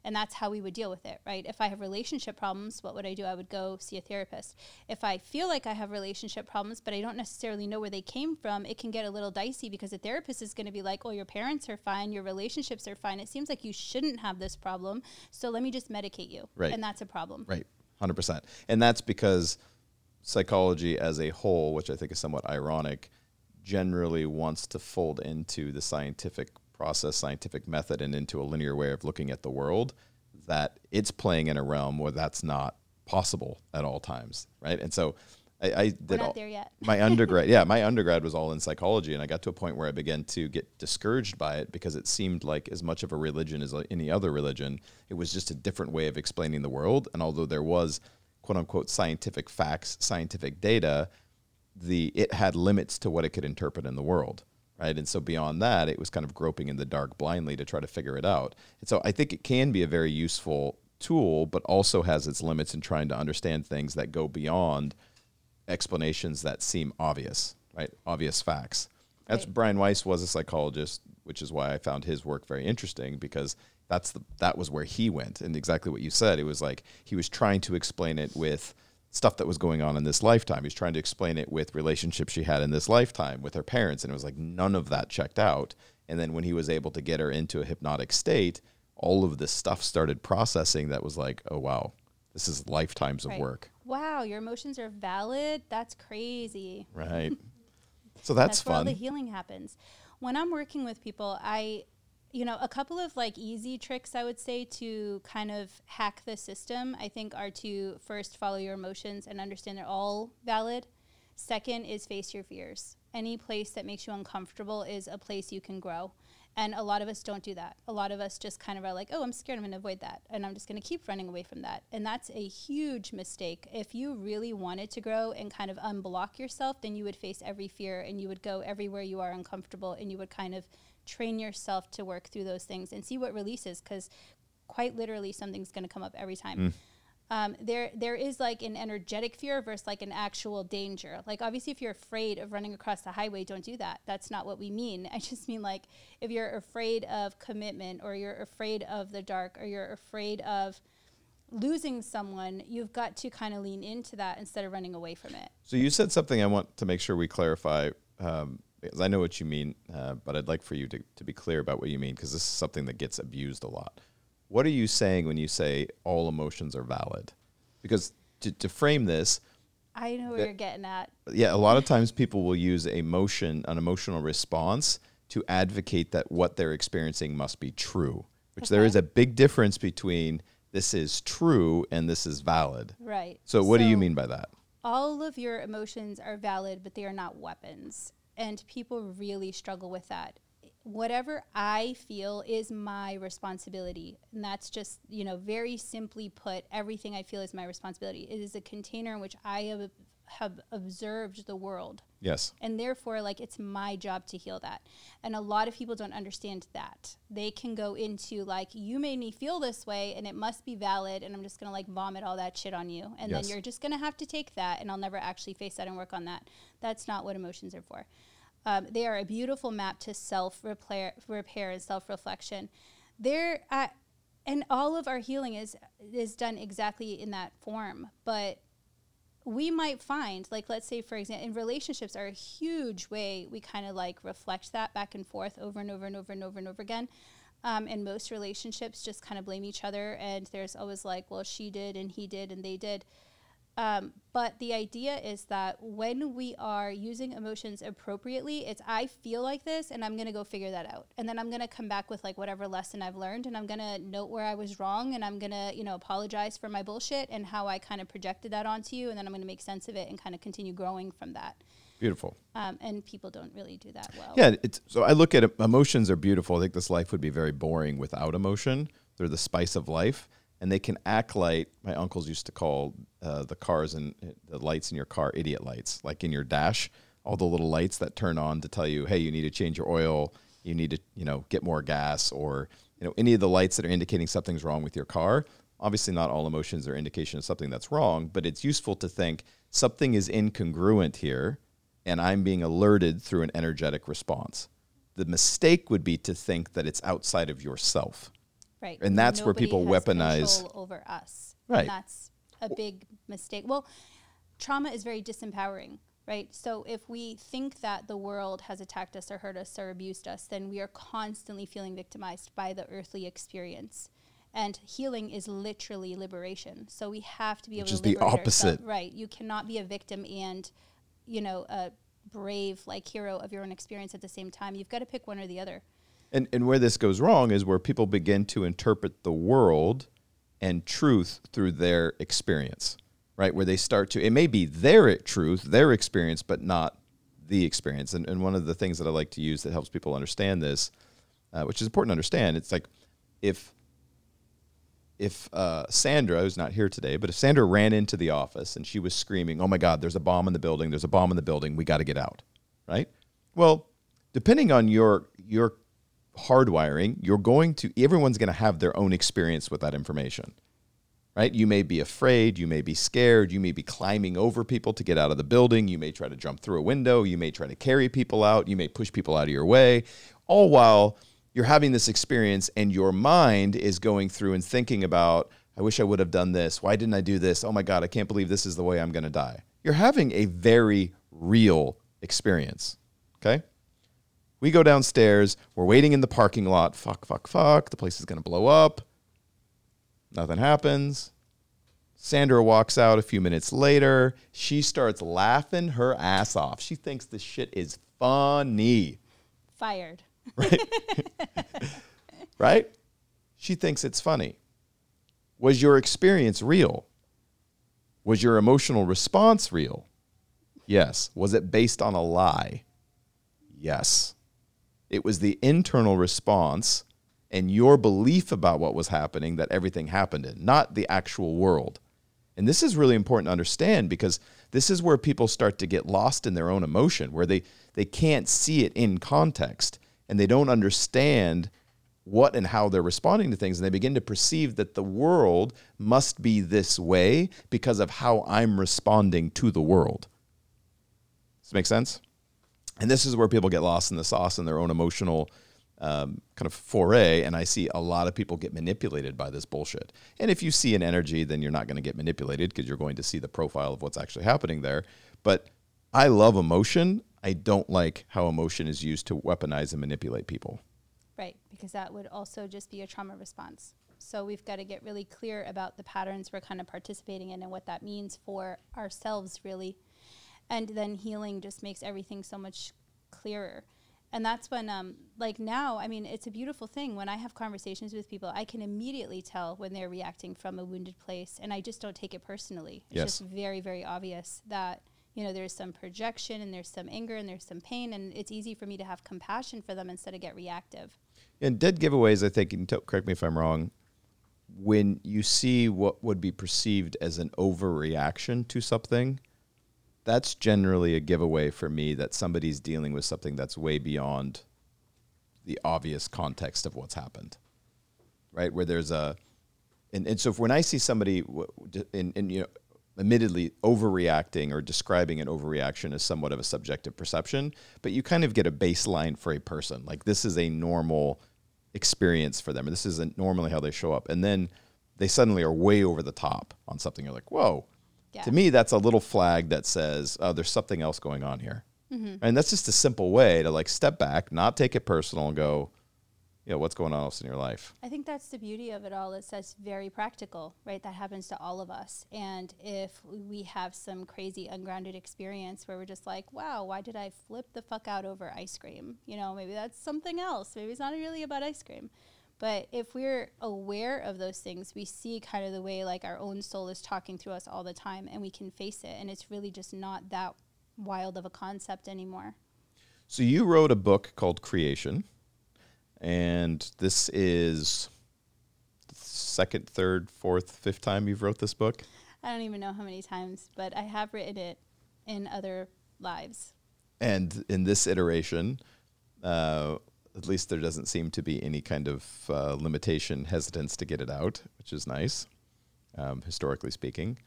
And that's how we would deal with it, right? If I have relationship problems, what would I do? I would go see a therapist. If I feel like I have relationship problems, but I don't necessarily know where they came from, it can get a little dicey because the therapist is going to be like, oh, your parents are fine, your relationships are fine. It seems like you shouldn't have this problem. So let me just medicate you.
Right.
And that's a problem.
Right, hundred percent. And that's because psychology as a whole, which I think is somewhat ironic, generally wants to fold into the scientific process, scientific method, and into a linear way of looking at the world. That it's playing in a realm where that's not possible at all times, right? And so, I, I did
not
all,
there yet.
my undergrad yeah my undergrad was all in psychology and i got to a point where i began to get discouraged by it because it seemed like as much of a religion as any other religion it was just a different way of explaining the world and although there was quote unquote scientific facts scientific data the it had limits to what it could interpret in the world right and so beyond that it was kind of groping in the dark blindly to try to figure it out and so i think it can be a very useful tool but also has its limits in trying to understand things that go beyond explanations that seem obvious, right? Obvious facts. That's
Right.
Brian Weiss was a psychologist, which is why I found his work very interesting because that's the that was where he went and exactly what you said. It was like he was trying to explain it with stuff that was going on in this lifetime. He's trying to explain it with relationships she had in this lifetime with her parents and it was like none of that checked out. And then when he was able to get her into a hypnotic state all of this stuff started processing that was like oh wow this is lifetimes of work.
Wow, your emotions are valid. That's crazy.
right. So that's,
where all
fun.
the healing happens. When I'm working with people, I, you know, a couple of like easy tricks I would say to kind of hack the system, I think are to first follow your emotions and understand they're all valid. Second is face your fears. Any place that makes you uncomfortable is a place you can grow. And a lot of us don't do that. A lot of us just kind of are like, oh, I'm scared, I'm going to avoid that. And I'm just going to keep running away from that. And that's a huge mistake. If you really wanted to grow and kind of unblock yourself, then you would face every fear and you would go everywhere you are uncomfortable and you would kind of train yourself to work through those things and see what releases because quite literally something's going to come up every time um, there there is like an energetic fear versus like an actual danger. Like obviously, if you're afraid of running across the highway, don't do that. That's not what we mean. I just mean like if you're afraid of commitment, or you're afraid of the dark, or you're afraid of losing someone, you've got to kind of lean into that instead of running away from it.
So you said something I want to make sure we clarify um, because I know what you mean, uh, but I'd like for you to, to be clear about what you mean because this is something that gets abused a lot. What are you saying when you say all emotions are valid? Because to, to frame this,
I know where
That-
you're getting at.
yeah, a lot of times people will use emotion, an emotional response, to advocate that what they're experiencing must be true. Which there
Okay.
is a big difference between this is true and this is valid.
Right.
So, what do you mean by that?
all of your emotions are valid, but they are not weapons. And people really struggle with that. Whatever I feel is my responsibility. And that's just, you know, very simply put, everything I feel is my responsibility. It is a container in which I have, have observed the world.
Yes.
and therefore like it's my job to heal that. And a lot of people don't understand that. They can go into like you made me feel this way and it must be valid and i'm just gonna like vomit all that shit on you. And
Yes.
then you're just gonna have to take that and i'll never actually face that and work on that. That's not what emotions are for. Um, they are a beautiful map to self repair repair and self-reflection. They're at, and all of our healing is is done exactly in that form but we might find like let's say for example in relationships are a huge way we kind of like reflect that back and forth over and over and over and over and over again. Um, and most relationships just kind of blame each other and there's always like well she did and he did and they did um, but the idea is that when we are using emotions appropriately, it's I feel like this and I'm going to go figure that out. And then I'm going to come back with like whatever lesson I've learned and I'm going to note where I was wrong and I'm going to, you know, apologize for my bullshit and how I kind of projected that onto you. And then I'm going to make sense of it and kind of continue growing from that.
Beautiful.
Um, and people don't really do that well.
Yeah, it's so I look at it, emotions are beautiful. I think this life would be very boring without emotion. They're the spice of life, and they can act like my uncles used to call uh, the cars and uh, the lights in your car idiot lights, like in your dash, all the little lights that turn on to tell you, hey, you need to change your oil, you need to, you know, get more gas, or you know, any of the lights that are indicating something's wrong with your car. Obviously, not all emotions are indication of something that's wrong, but it's useful to think something is incongruent here and I'm being alerted through an energetic response. The mistake would be to think that it's outside of yourself.
Right.
And that's where people weaponize-
over us.
Right.
And that's a big mistake. Well, trauma is very disempowering, right? So if we think that the world has attacked us or hurt us or abused us, then we are constantly feeling victimized by the earthly experience. And healing is literally liberation. So we have to be
Which
able
is
to
the opposite.
ourselves. Right. You cannot be a victim and, you know, a brave like hero of your own experience at the same time. You've got to pick one or the other.
And, and where this goes wrong is where people begin to interpret the world and truth through their experience, right? Where they start to, it may be their truth, their experience, but not the experience. And, and one of the things that I like to use that helps people understand this, uh, which is important to understand, it's like if if uh, Sandra, who's not here today, but if Sandra ran into the office and she was screaming, "Oh my God, there's a bomb in the building! There's a bomb in the building! We got to get out!" Right? Well, depending on your your hardwiring, you're going to everyone's going to have their own experience with that information. Right? You may be afraid, you may be scared, you may be climbing over people to get out of the building, you may try to jump through a window, you may try to carry people out, you may push people out of your way, all while you're having this experience and your mind is going through and thinking about, I wish I would have done this. Why didn't I do this? Oh my God, I can't believe this is the way I'm going to die. You're having a very real experience. Okay. We go downstairs. We're waiting in the parking lot. Fuck, fuck, fuck. The place is going to blow up. Nothing happens. Sandra walks out a few minutes later. She starts laughing her ass off. She thinks this shit is funny.
Fired.
Right? right? She thinks it's funny. Was your experience real? Was your emotional response real? Yes. Was it based on a lie? Yes. It was the internal response and your belief about what was happening that everything happened in, not the actual world. And this is really important to understand because this is where people start to get lost in their own emotion, where they, they can't see it in context and they don't understand what and how they're responding to things. And they begin to perceive that the world must be this way because of how I'm responding to the world. Does this make sense? And this is where people get lost in the sauce in their own emotional um, kind of foray. And I see a lot of people get manipulated by this bullshit. And if you see an energy, then you're not going to get manipulated because you're going to see the profile of what's actually happening there. But I love emotion. I don't like how emotion is used to weaponize and manipulate people.
Right, because that would also just be a trauma response. So we've got to get really clear about the patterns we're kind of participating in and what that means for ourselves, really. And then healing just makes everything so much clearer. And that's when, um, like now, I mean, it's a beautiful thing. When I have conversations with people, I can immediately tell when they're reacting from a wounded place, and I just don't take it personally. It's
Yes.
just very, very obvious that you know there's some projection and there's some anger and there's some pain, and it's easy for me to have compassion for them instead of get reactive.
And dead giveaways, I think, and t- correct me if I'm wrong, when you see what would be perceived as an overreaction to something, that's generally a giveaway for me that somebody's dealing with something that's way beyond the obvious context of what's happened. Right? Where there's a, and, and so if, when I see somebody, w- d- in, in, you know, admittedly overreacting or describing an overreaction as somewhat of a subjective perception, but you kind of get a baseline for a person. Like this is a normal experience for them. And this isn't normally how they show up. And then they suddenly are way over the top on something. You're like, whoa.
Yeah.
To me, that's a little flag that says, oh, there's something else going on here. Mm-hmm. And that's just a simple way to like step back, not take it personal and go, you know, what's going on else in your life?
I think that's the beauty of it all. It's that's very practical, right? That happens to all of us. And if we have some crazy ungrounded experience where we're just like, wow, why did I flip the fuck out over ice cream? You know, maybe that's something else. Maybe it's not really about ice cream. But if we're aware of those things, we see kind of the way like our own soul is talking through us all the time and we can face it. And it's really just not that wild of a concept anymore.
So you wrote a book called Creation, and this is the second, third, fourth, fifth time you've wrote this book.
I don't even know how many times, but I have written it in other lives.
And in this iteration, uh, at least there doesn't seem to be any kind of uh, limitation, hesitance to get it out, which is nice, um, historically speaking.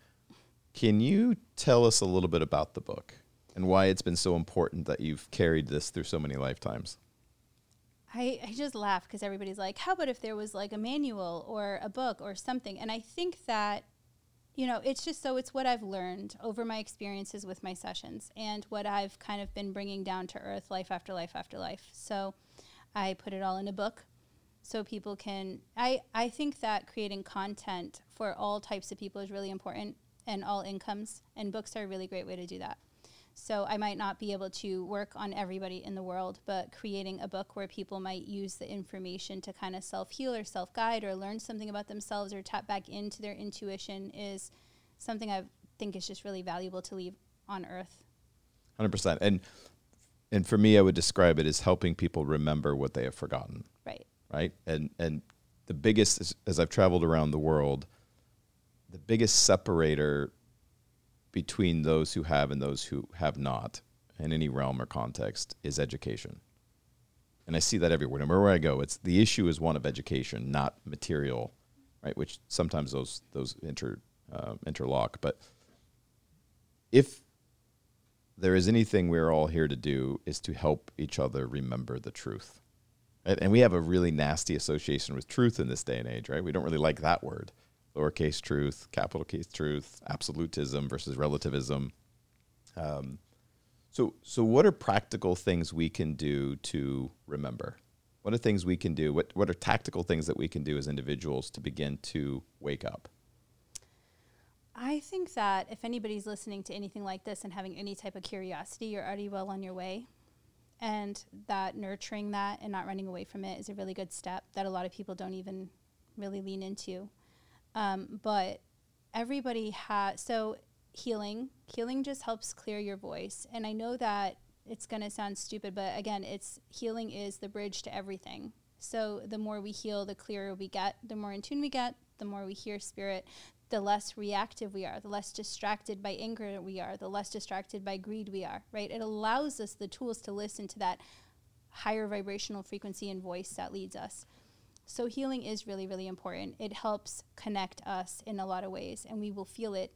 Can you tell us a little bit about the book and why it's been so important that you've carried this through so many lifetimes?
I, I just laugh because everybody's like, how about if there was like a manual or a book or something? And I think that, you know, it's just so it's what I've learned over my experiences with my sessions and what I've kind of been bringing down to earth life after life after life. So I put it all in a book so people can. I, I think that creating content for all types of people is really important and all incomes, and books are a really great way to do that. So I might not be able to work on everybody in the world, but creating a book where people might use the information to kind of self heal or self guide or learn something about themselves or tap back into their intuition is something I think is just really valuable to leave on earth.
Hundred percent. And and for me, I would describe it as helping people remember what they have forgotten.
Right.
Right. And and the biggest, as, I've traveled around the world, the biggest separator between those who have and those who have not in any realm or context is education. And I see that everywhere. No matter where I go, it's the issue is one of education, not material, right? Which sometimes those those inter uh, interlock. But if there is anything we're all here to do is to help each other remember the truth. Right? And we have a really nasty association with truth in this day and age, right? We don't really like that word. Lowercase truth, capital case truth, absolutism versus relativism. Um, so, so what are practical things we can do to remember? What are things we can do? What, what are tactical things that we can do as individuals to begin to wake up?
I think that if anybody's listening to anything like this and having any type of curiosity, you're already well on your way. And that nurturing that and not running away from it is a really good step that a lot of people don't even really lean into. Um, but everybody has, so healing, healing just helps clear your voice. And I know that it's going to sound stupid, but again, it's healing is the bridge to everything. So the more we heal, the clearer we get, the more in tune we get, the more we hear spirit, the less reactive we are, the less distracted by anger we are, the less distracted by greed we are, right? It allows us the tools to listen to that higher vibrational frequency and voice that leads us. So healing is really, really important. It helps connect us in a lot of ways, and we will feel it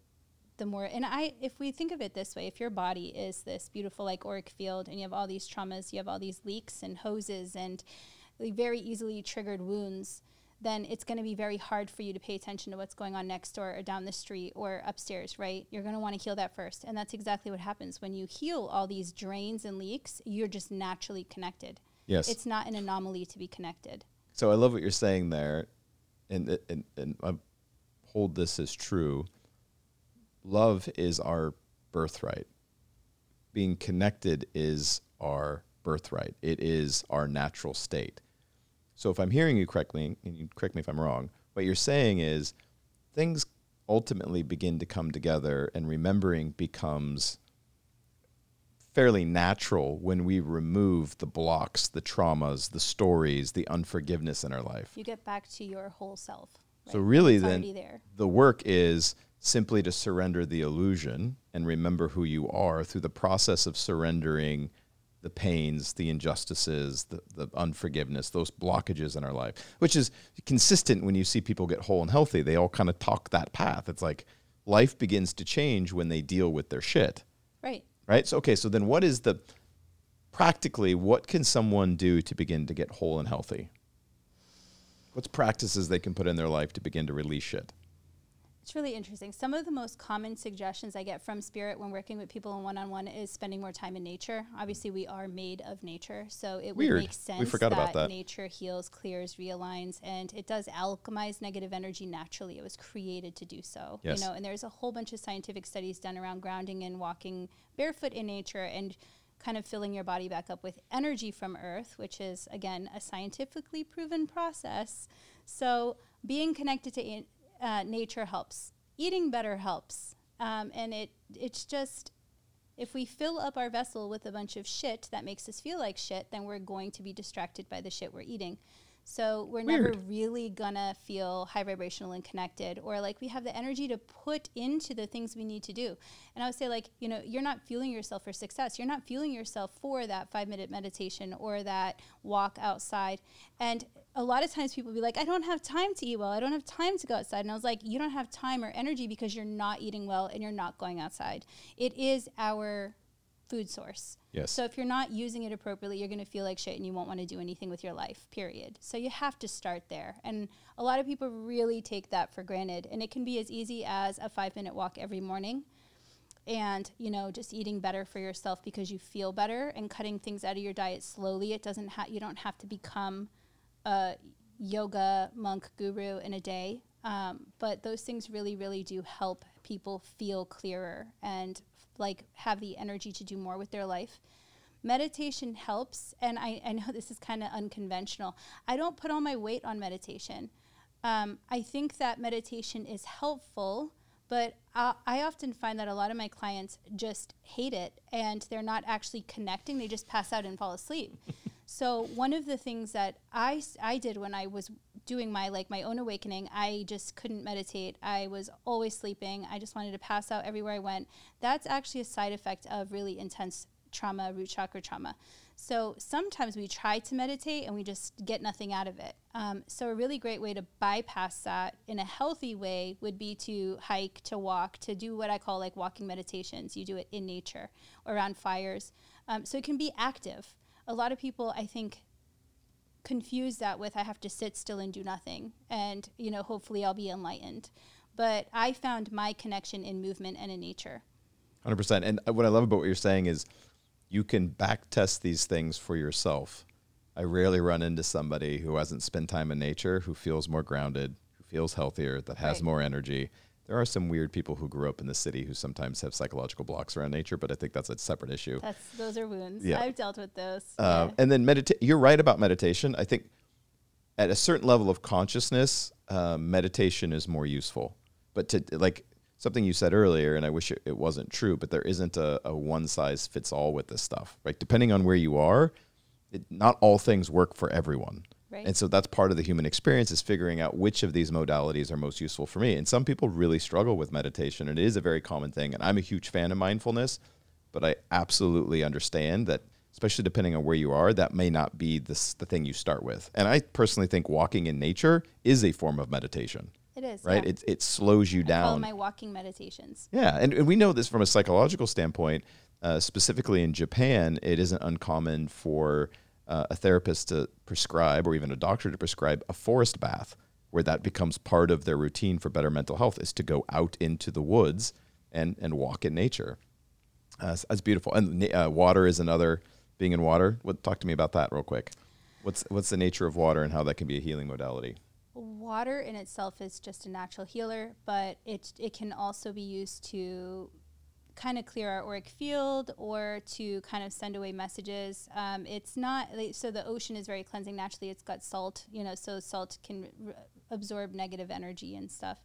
the more. And I, if we think of it this way, if your body is this beautiful like auric field, and you have all these traumas, you have all these leaks and hoses and very easily triggered wounds then it's going to be very hard for you to pay attention to what's going on next door or down the street or upstairs, right? You're going to want to heal that first. And that's exactly what happens. When you heal all these drains and leaks, you're just naturally connected.
Yes.
It's not an anomaly to be connected.
So I love what you're saying there. And, and, and I hold this as true. Love is our birthright. Being connected is our birthright. It is our natural state. So if I'm hearing you correctly, and you correct me if I'm wrong, what you're saying is things ultimately begin to come together and remembering becomes fairly natural when we remove the blocks, the traumas, the stories, the unforgiveness in our life.
You get back to your whole self.
Right? So really then the work is simply to surrender the illusion and remember who you are through the process of surrendering the pains, the injustices, the, the unforgiveness, those blockages in our life, which is consistent when you see people get whole and healthy. They all kind of talk that path. It's like life begins to change when they deal with their shit.
Right.
Right. So, okay. So then what is the practically, what can someone do to begin to get whole and healthy? What's practices they can put in their life to begin to release shit?
It's really interesting. Some of the most common suggestions I get from Spirit when working with people in one on one is spending more time in nature. Obviously, we are made of nature, so it Weird. would make sense
we forgot
that,
about that
nature heals, clears, realigns, and it does alchemize negative energy naturally. It was created to do so.
Yes.
You know, and there's a whole bunch of scientific studies done around grounding and walking barefoot in nature and kind of filling your body back up with energy from earth, which is again a scientifically proven process. So being connected to in- uh, nature helps. Eating better helps. Um, and it it's just if we fill up our vessel with a bunch of shit that makes us feel like shit, then we're going to be distracted by the shit we're eating. So we're Weird. never really gonna feel high vibrational and connected, or like we have the energy to put into the things we need to do. And I would say, like, you know, you're not fueling yourself for success. You're not fueling yourself for that five minute meditation or that walk outside. And a lot of times people be like, I don't have time to eat well. I don't have time to go outside. And I was like, you don't have time or energy because you're not eating well and you're not going outside. It is our food source.
Yes.
So if you're not using it appropriately, you're going to feel like shit and you won't want to do anything with your life, period. So you have to start there. And a lot of people really take that for granted. And it can be as easy as a five minute walk every morning and, you know, just eating better for yourself because you feel better and cutting things out of your diet slowly. It doesn't have, you don't have to become a yoga monk guru in a day. Um, but those things really, really do help people feel clearer and like have the energy to do more with their life. Meditation helps, and I, I know this is kind of unconventional. I don't put all my weight on meditation. Um, I think that meditation is helpful, but I, I often find that a lot of my clients just hate it and they're not actually connecting. They just pass out and fall asleep. so one of the things that I, I did when I was doing my like my own awakening i just couldn't meditate. I was always sleeping. I just wanted to pass out everywhere i went. That's actually a side effect of really intense trauma root chakra trauma. So sometimes we try to meditate and we just get nothing out of it. Um, so a really great way to bypass that in a healthy way would be to hike to walk to do what i call like walking meditations. You do it in nature around fires. Um, so it can be active a lot of people i think confuse that with I have to sit still and do nothing, and you know, hopefully I'll be enlightened. But I found my connection in movement and in nature.
Hundred percent. And uh, what I love about what you're saying is, you can back test these things for yourself. I rarely run into somebody who hasn't spent time in nature, who feels more grounded, who feels healthier, that has
Right.
more energy. There are some weird people who grew up in the city who sometimes have psychological blocks around nature, but I think that's a separate issue.
That's those are wounds.
Yeah.
I've dealt with those.
Um,
yeah.
And then meditate. You're right about meditation. I think at a certain level of consciousness, um, meditation is more useful. But to like something you said earlier, and I wish it, it wasn't true, but there isn't a, a one size fits all with this stuff. Right? Depending on where you are, it, not all things work for everyone.
Right.
And so that's part of the human experience is figuring out which of these modalities are most useful for me. And some people really struggle with meditation, and it is a very common thing. And I'm a huge fan of mindfulness, but I absolutely understand that, especially depending on where you are, that may not be this, the thing you start with. And I personally think walking in nature is a form of meditation,
it is
right?
Yeah.
It, it slows you
I call
down.
my walking meditations.
Yeah, and, and we know this from a psychological standpoint. Uh, specifically in Japan, it isn't uncommon for uh, a therapist to prescribe, or even a doctor to prescribe, a forest bath, where that becomes part of their routine for better mental health, is to go out into the woods and and walk in nature. Uh, that's beautiful. And uh, water is another. Being in water, what? Talk to me about that real quick. What's what's the nature of water and how that can be a healing modality?
Water in itself is just a natural healer, but it it can also be used to kind of clear our auric field or to kind of send away messages. Um, it's not so the ocean is very cleansing naturally. It's got salt, you know, so salt can r- absorb negative energy and stuff.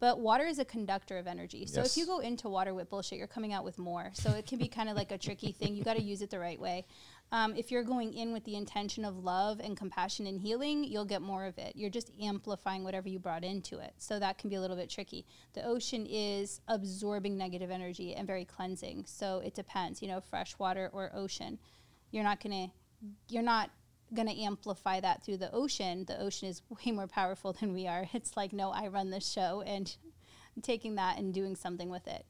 But water is a conductor of energy. So
Yes.
if you go into water with bullshit, you're coming out with more. So it can be kind of like a tricky thing. You got to use it the right way. Um, if you're going in with the intention of love and compassion and healing, you'll get more of it. You're just amplifying whatever you brought into it. So that can be a little bit tricky. The ocean is absorbing negative energy and very cleansing. So it depends, you know, fresh water or ocean. You're not going to, you're not going to amplify that through the ocean. The ocean is way more powerful than we are. It's like, no, I run this show and taking that and doing something with it.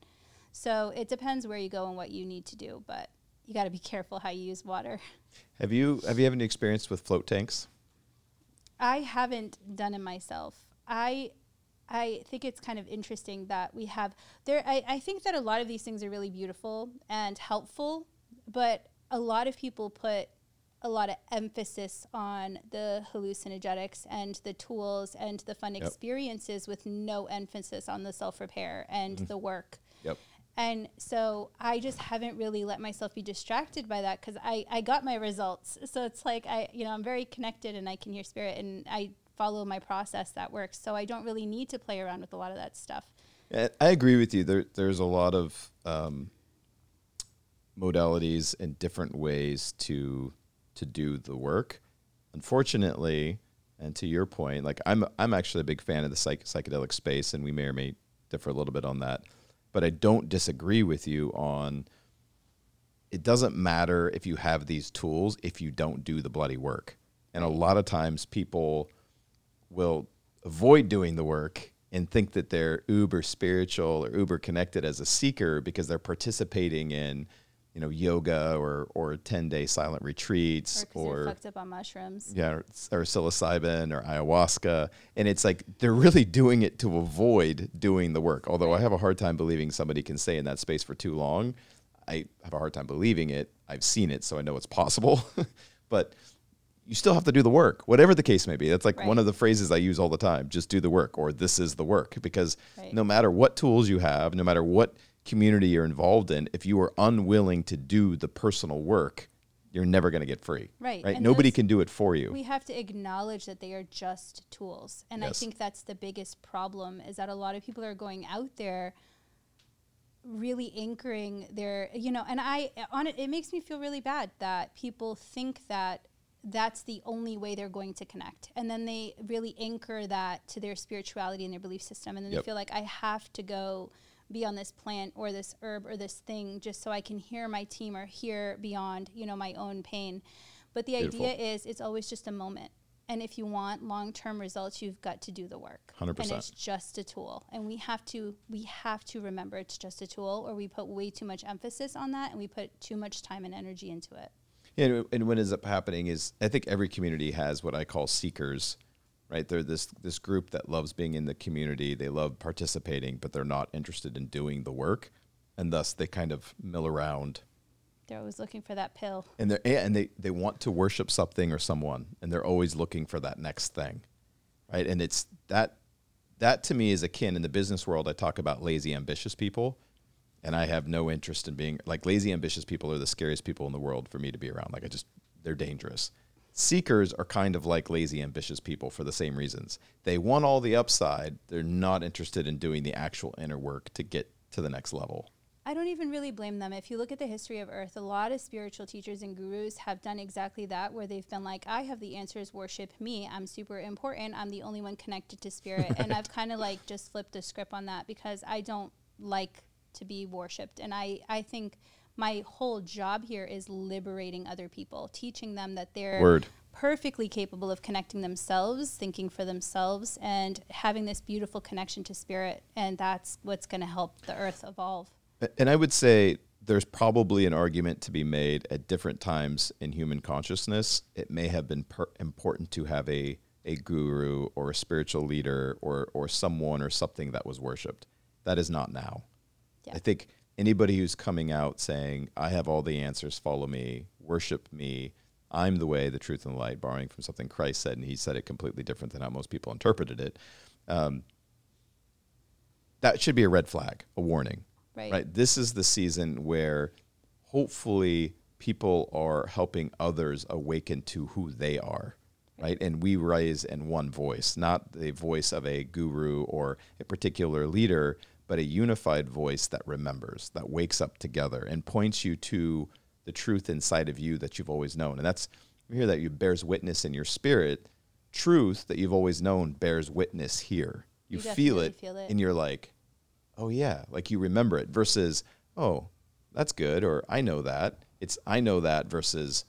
So it depends where you go and what you need to do, but you got to be careful how you use water.
Have you have you had any experience with float tanks?
I haven't done it myself. I I think it's kind of interesting that we have there I, I think that a lot of these things are really beautiful and helpful, but a lot of people put a lot of emphasis on the hallucinogenics and the tools and the fun
Yep.
experiences with no emphasis on the self repair and mm-hmm. the work. And so I just haven't really let myself be distracted by that because I, I got my results. So it's like I, you know, I'm very connected and I can hear spirit and I follow my process that works. So I don't really need to play around with a lot of that stuff.
I agree with you. There, there's a lot of um, modalities and different ways to to do the work. Unfortunately, and to your point, like I'm I'm actually a big fan of the psych- psychedelic space, and we may or may differ a little bit on that. But I don't disagree with you on. It doesn't matter if you have these tools if you don't do the bloody work, and a lot of times people will avoid doing the work and think that they're uber spiritual or uber connected as a seeker because they're participating in you know yoga or or 10 day silent retreats or,
you're fucked up on mushrooms.
yeah or, or psilocybin or ayahuasca and it's like they're really doing it to avoid doing the work although i have a hard time believing somebody can stay in that space for too long i have a hard time believing it i've seen it so i know it's possible but you still have to do the work, whatever the case may be. That's like one of the phrases I use all the time just do the work, or this is the work. Because
Right.
no matter what tools you have, no matter what community you're involved in, if you are unwilling to do the personal work, you're never going to get free.
Right.
Right.
And
Nobody
those-
can do it for you.
We have to acknowledge that they are just tools. And I think that's the biggest problem is that a lot of people are going out there really anchoring their you know and i on it it makes me feel really bad that people think that that's the only way they're going to connect and then they really anchor that to their spirituality and their belief system and then
Yep.
they feel like i have to go be on this plant or this herb or this thing just so i can hear my team or hear beyond you know my own pain. But the
Beautiful.
idea is it's always just a moment. And if you want long-term results you've got to do the work.
100%.
and it's just a tool. And we have to we have to remember it's just a tool or we put way too much emphasis on that and we put too much time and energy into it.
Yeah, and- and what ends up happening is I think every community has what I call seekers, right? They're this this group that loves being in the community. They love participating, but they're not interested in doing the work, and thus they kind of mill around.
They're always looking for that pill.
And they are and they they want to worship something or someone, and they're always looking for that next thing, right? And it's that that to me is akin in the business world. I talk about lazy, ambitious people and I have no interest in being like lazy, ambitious people are the scariest people in the world for me to be around. Like I just, they're dangerous. Seekers are kind of like lazy, ambitious people for the same reasons. They want all the upside. They're not interested in doing the actual inner work to get to the next level.
I don't even really blame them. If you look at the history of Earth, a lot of spiritual teachers and gurus have done exactly that, where they've been like, I have the answers, worship me. I'm super important. I'm the only one connected to spirit. and I've kind of like just flipped the script on that because I don't like to be worshipped. And I, I think my whole job here is liberating other people, teaching them that they're
Word.
perfectly capable of connecting themselves, thinking for themselves, and having this beautiful connection to spirit. And that's what's going to help the earth evolve.
And I would say there's probably an argument to be made at different times in human consciousness. It may have been per- important to have a, a guru or a spiritual leader or, or someone or something that was worshipped. That is not now.
Yeah.
I think anybody who's coming out saying, I have all the answers, follow me, worship me, I'm the way, the truth, and the light, borrowing from something Christ said, and he said it completely different than how most people interpreted it. Um, that should be a red flag, a warning.
Right.
This is the season where hopefully people are helping others awaken to who they are. Right. And we rise in one voice, not the voice of a guru or a particular leader, but a unified voice that remembers, that wakes up together and points you to the truth inside of you that you've always known. And that's, you hear that you bears witness in your spirit. Truth that you've always known bears witness here. You,
You
feel, it,
feel it.
and you're like, oh yeah, like you remember it versus, oh, that's good, or I know that. It's I know that versus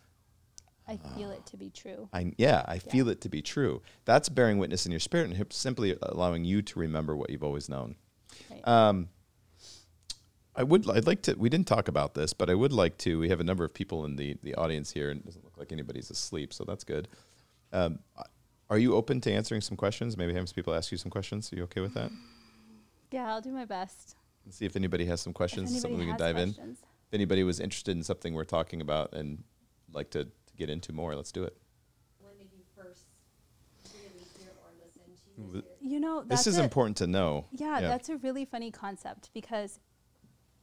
I feel it to be true.
I yeah, I feel it to be true. That's bearing witness in your spirit and simply allowing you to remember what you've always known.
Right.
Um, I would I'd like to we didn't talk about this, but I would like to we have a number of people in the the audience here and it doesn't look like anybody's asleep, so that's good. Um, are you open to answering some questions? Maybe having some people ask you some questions. Are you okay with that?
yeah, I'll do my best.
Let's see if anybody has some questions, something we can dive in. If anybody was interested in something we're talking about and like to, to get into more, let's do it.
When did you first really hear or listen to
W-
this? spirit?
You know,
This is
a-
important to know.
Yeah, that's a really funny concept because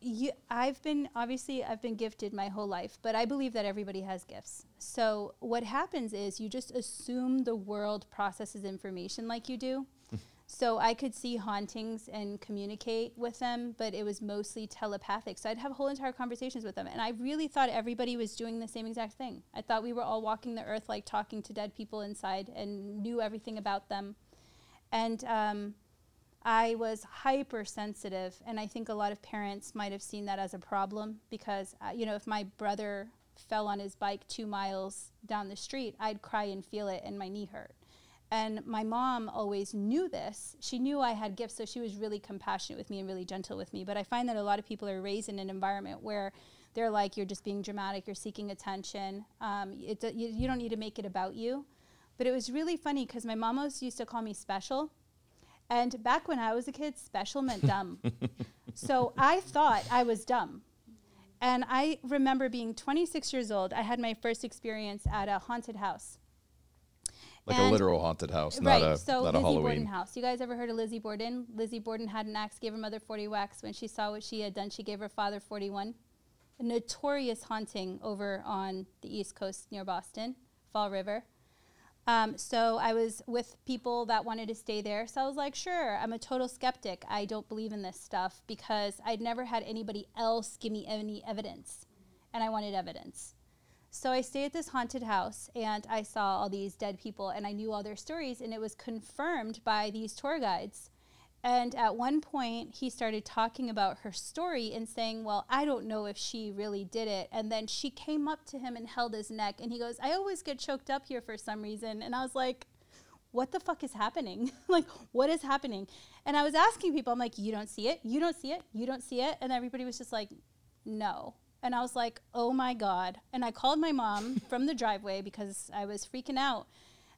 you, I've been obviously I've been gifted my whole life, but I believe that everybody has gifts. So what happens is you just assume the world processes information like you do. so I could see hauntings and communicate with them, but it was mostly telepathic. So I'd have whole entire conversations with them, and I really thought everybody was doing the same exact thing. I thought we were all walking the earth like talking to dead people inside and knew everything about them. And um, I was hypersensitive, and I think a lot of parents might have seen that as a problem because, uh, you know, if my brother fell on his bike two miles down the street, I'd cry and feel it, and my knee hurt. And my mom always knew this. She knew I had gifts, so she was really compassionate with me and really gentle with me. But I find that a lot of people are raised in an environment where they're like, you're just being dramatic, you're seeking attention. Um, it, you, you don't need to make it about you. But it was really funny because my mom always used to call me special. And back when I was a kid, special meant dumb. so I thought I was dumb. And I remember being 26 years old. I had my first experience at a haunted house.
like a literal haunted house,
right.
not a
so
not a
Lizzie Borden house. You guys ever heard of Lizzie Borden? Lizzie Borden had an axe, gave her mother 40 whacks. When she saw what she had done, she gave her father 41. A notorious haunting over on the East Coast near Boston, Fall River. Um, so I was with people that wanted to stay there. So I was like, sure, I'm a total skeptic. I don't believe in this stuff because I'd never had anybody else give me any evidence. And I wanted evidence. So I stayed at this haunted house and I saw all these dead people and I knew all their stories and it was confirmed by these tour guides. And at one point, he started talking about her story and saying, Well, I don't know if she really did it. And then she came up to him and held his neck. And he goes, I always get choked up here for some reason. And I was like, What the fuck is happening? like, what is happening? And I was asking people, I'm like, You don't see it? You don't see it? You don't see it? And everybody was just like, No. And I was like, oh my God. And I called my mom from the driveway because I was freaking out.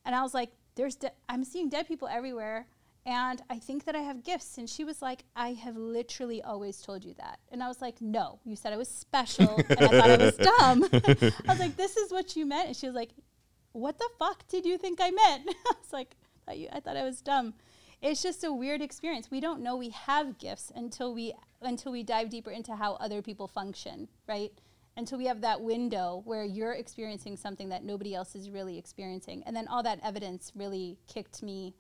And I was like, there's de- I'm seeing dead people everywhere. And I think that I have gifts. And she was like, I have literally always told you that. And I was like, no, you said I was special. and I thought I was dumb. I was like, this is what you meant. And she was like, what the fuck did you think I meant? I was like, I thought, you, I thought I was dumb. It's just a weird experience. We don't know we have gifts until we until we dive deeper into how other people function, right? Until we have that window where you're experiencing something that nobody else is really experiencing. And then all that evidence really kicked me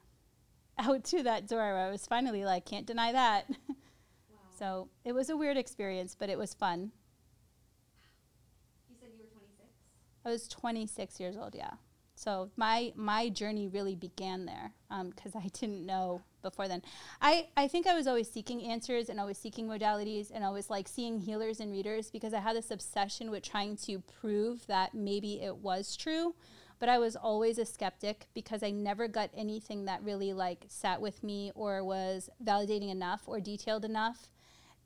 out to that door where I was finally like, can't deny that.
Wow.
so it was a weird experience, but it was fun.
you said you were 26.
I was 26 years old, yeah. So my my journey really began there um, because I didn't know before then. I, I think I was always seeking answers and always seeking modalities and always like seeing healers and readers because I had this obsession with trying to prove that maybe it was true. But I was always a skeptic because I never got anything that really like sat with me or was validating enough or detailed enough.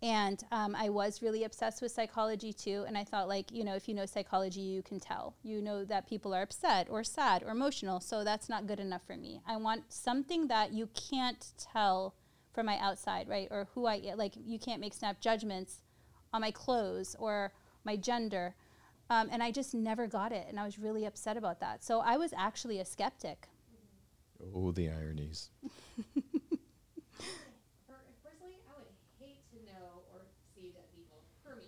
And um, i was really obsessed with psychology too and i thought like you know if you know psychology you can tell. You know that people are upset or sad or emotional so that's not good enough for me. I want something that you can't tell from my outside right? Or who i like you can't make snap judgments on my clothes or my gender um, and i just never got it and i was really upset about that so i was actually a skeptic
Oh, the ironies.
Personally, I would hate to know or see dead people. For me.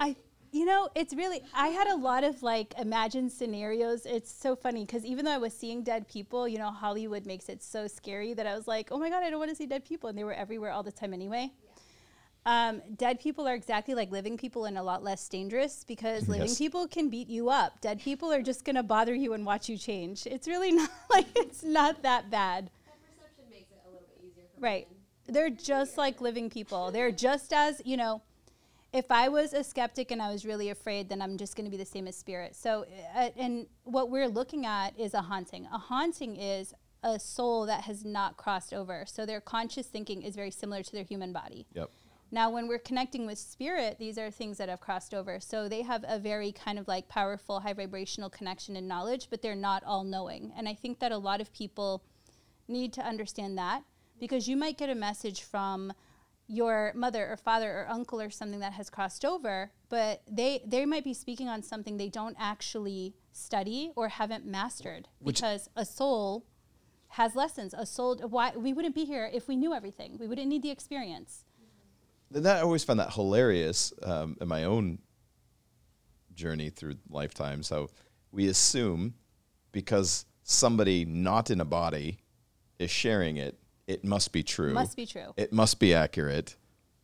I, you know, it's really, I had a lot of like imagined scenarios. It's so funny because even though I was seeing dead people, you know, Hollywood makes it so scary that I was like, oh my God, I don't want to see dead people. And they were everywhere all the time anyway. Um, dead people are exactly like living people and a lot less dangerous because living
Yes.
people can beat you up. Dead people are just going to bother you and watch you change. It's really not like, it's not that bad.
That perception makes it a little bit easier for
Right. They're just like living people. They're just as, you know, if I was a skeptic and I was really afraid, then I'm just going to be the same as spirit. So, uh, and what we're looking at is a haunting. A haunting is a soul that has not crossed over. So their conscious thinking is very similar to their human body.
Yep.
Now, when we're connecting with spirit, these are things that have crossed over. So they have a very kind of like powerful, high vibrational connection and knowledge, but they're not all knowing. And I think that a lot of people need to understand that because you might get a message from your mother or father or uncle or something that has crossed over, but they they might be speaking on something they don't actually study or haven't mastered
Which-
because a soul has lessons. A soul why we wouldn't be here if we knew everything. We wouldn't need the experience.
And that I always found that hilarious um, in my own journey through lifetime. So we assume because somebody not in a body is sharing it, it must be true.
Must be true.
It must be accurate.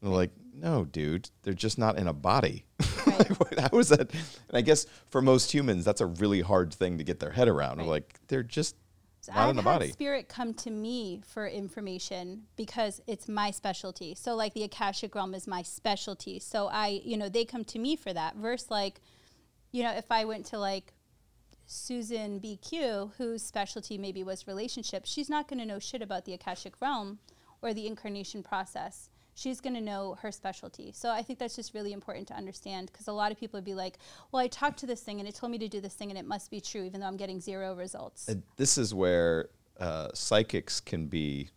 And like, no, dude, they're just not in a body.
Right.
How is that? And I guess for most humans, that's a really hard thing to get their head around.
Right.
like, they're just
So
not
I've
in the
had
body.
spirit come to me for information because it's my specialty. So like the Akashic realm is my specialty. So I, you know, they come to me for that. Versus like, you know, if I went to like Susan BQ, whose specialty maybe was relationships, she's not going to know shit about the Akashic realm or the incarnation process. She's going to know her specialty. So I think that's just really important to understand because a lot of people would be like, well, I talked to this thing and it told me to do this thing and it must be true, even though I'm getting zero results.
And this is where uh, psychics can be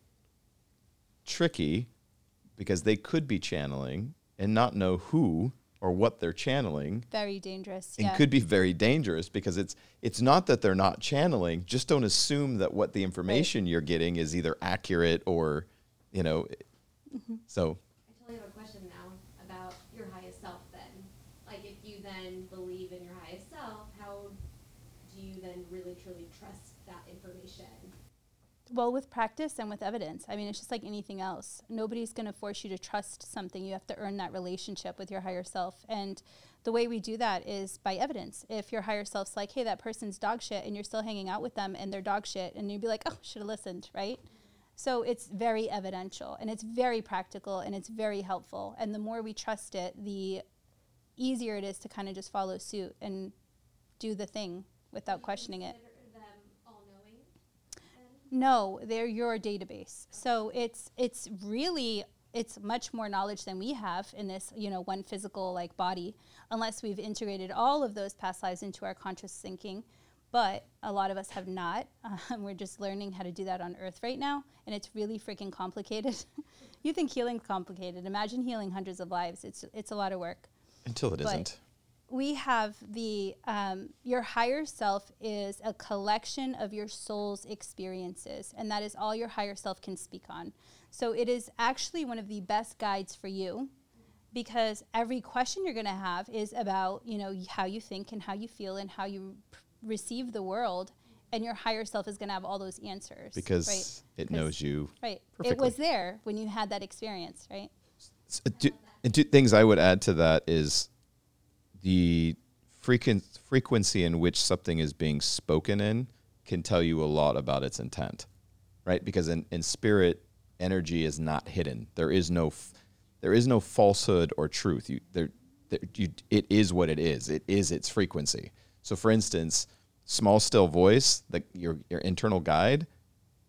tricky because they could be channeling and not know who or what they're channeling
Very dangerous.
and
yeah.
could be very dangerous because it's it's not that they're not channeling just don't assume that what the information you're getting is either accurate or you know
Mm-hmm.
so
I totally have a question now about your highest self then. Like if you then believe in your highest self, how do you then really truly trust that information?
well, with practice and with evidence. I mean, it's just like anything else. Nobody's going to force you to trust something. You have to earn that relationship with your higher self. And the way we do that is by evidence. If your higher self's like, hey, that person's dog shit, and you're still hanging out with them and they're dog shit, and you'd be like, oh, should have listened, right? So it's very evidential and it's very practical and it's very helpful. And the more we trust it, the easier it is to kind of just follow suit and do the thing without questioning it.
Consider them all knowing then?
No, they're your database. So it's it's really it's much more knowledge than we have in this, you know, one physical like body, unless we've integrated all of those past lives into our conscious thinking. But a lot of us have not. Um, we're just learning how to do that on Earth right now, and it's really freaking complicated. you think healing's complicated? Imagine healing hundreds of lives. It's it's a lot of work.
Until it not
we have the um, your higher self is a collection of your soul's experiences and that is all your higher self can speak on so it is actually one of the best guides for you because every question you're going to have is about you know how you think and how you feel and how you p- receive the world and your higher self is going to have all those answers
because
right
it knows you.
right it was there when you had that experience right
S- uh, two- and two things I would add to that is the frequent frequency in which something is being spoken in can tell you a lot about its intent, right? Because in, in spirit, energy is not hidden. There is no f- there is no falsehood or truth. You there, there you, it is what it is. It is its frequency. So, for instance, small still voice, the, your your internal guide,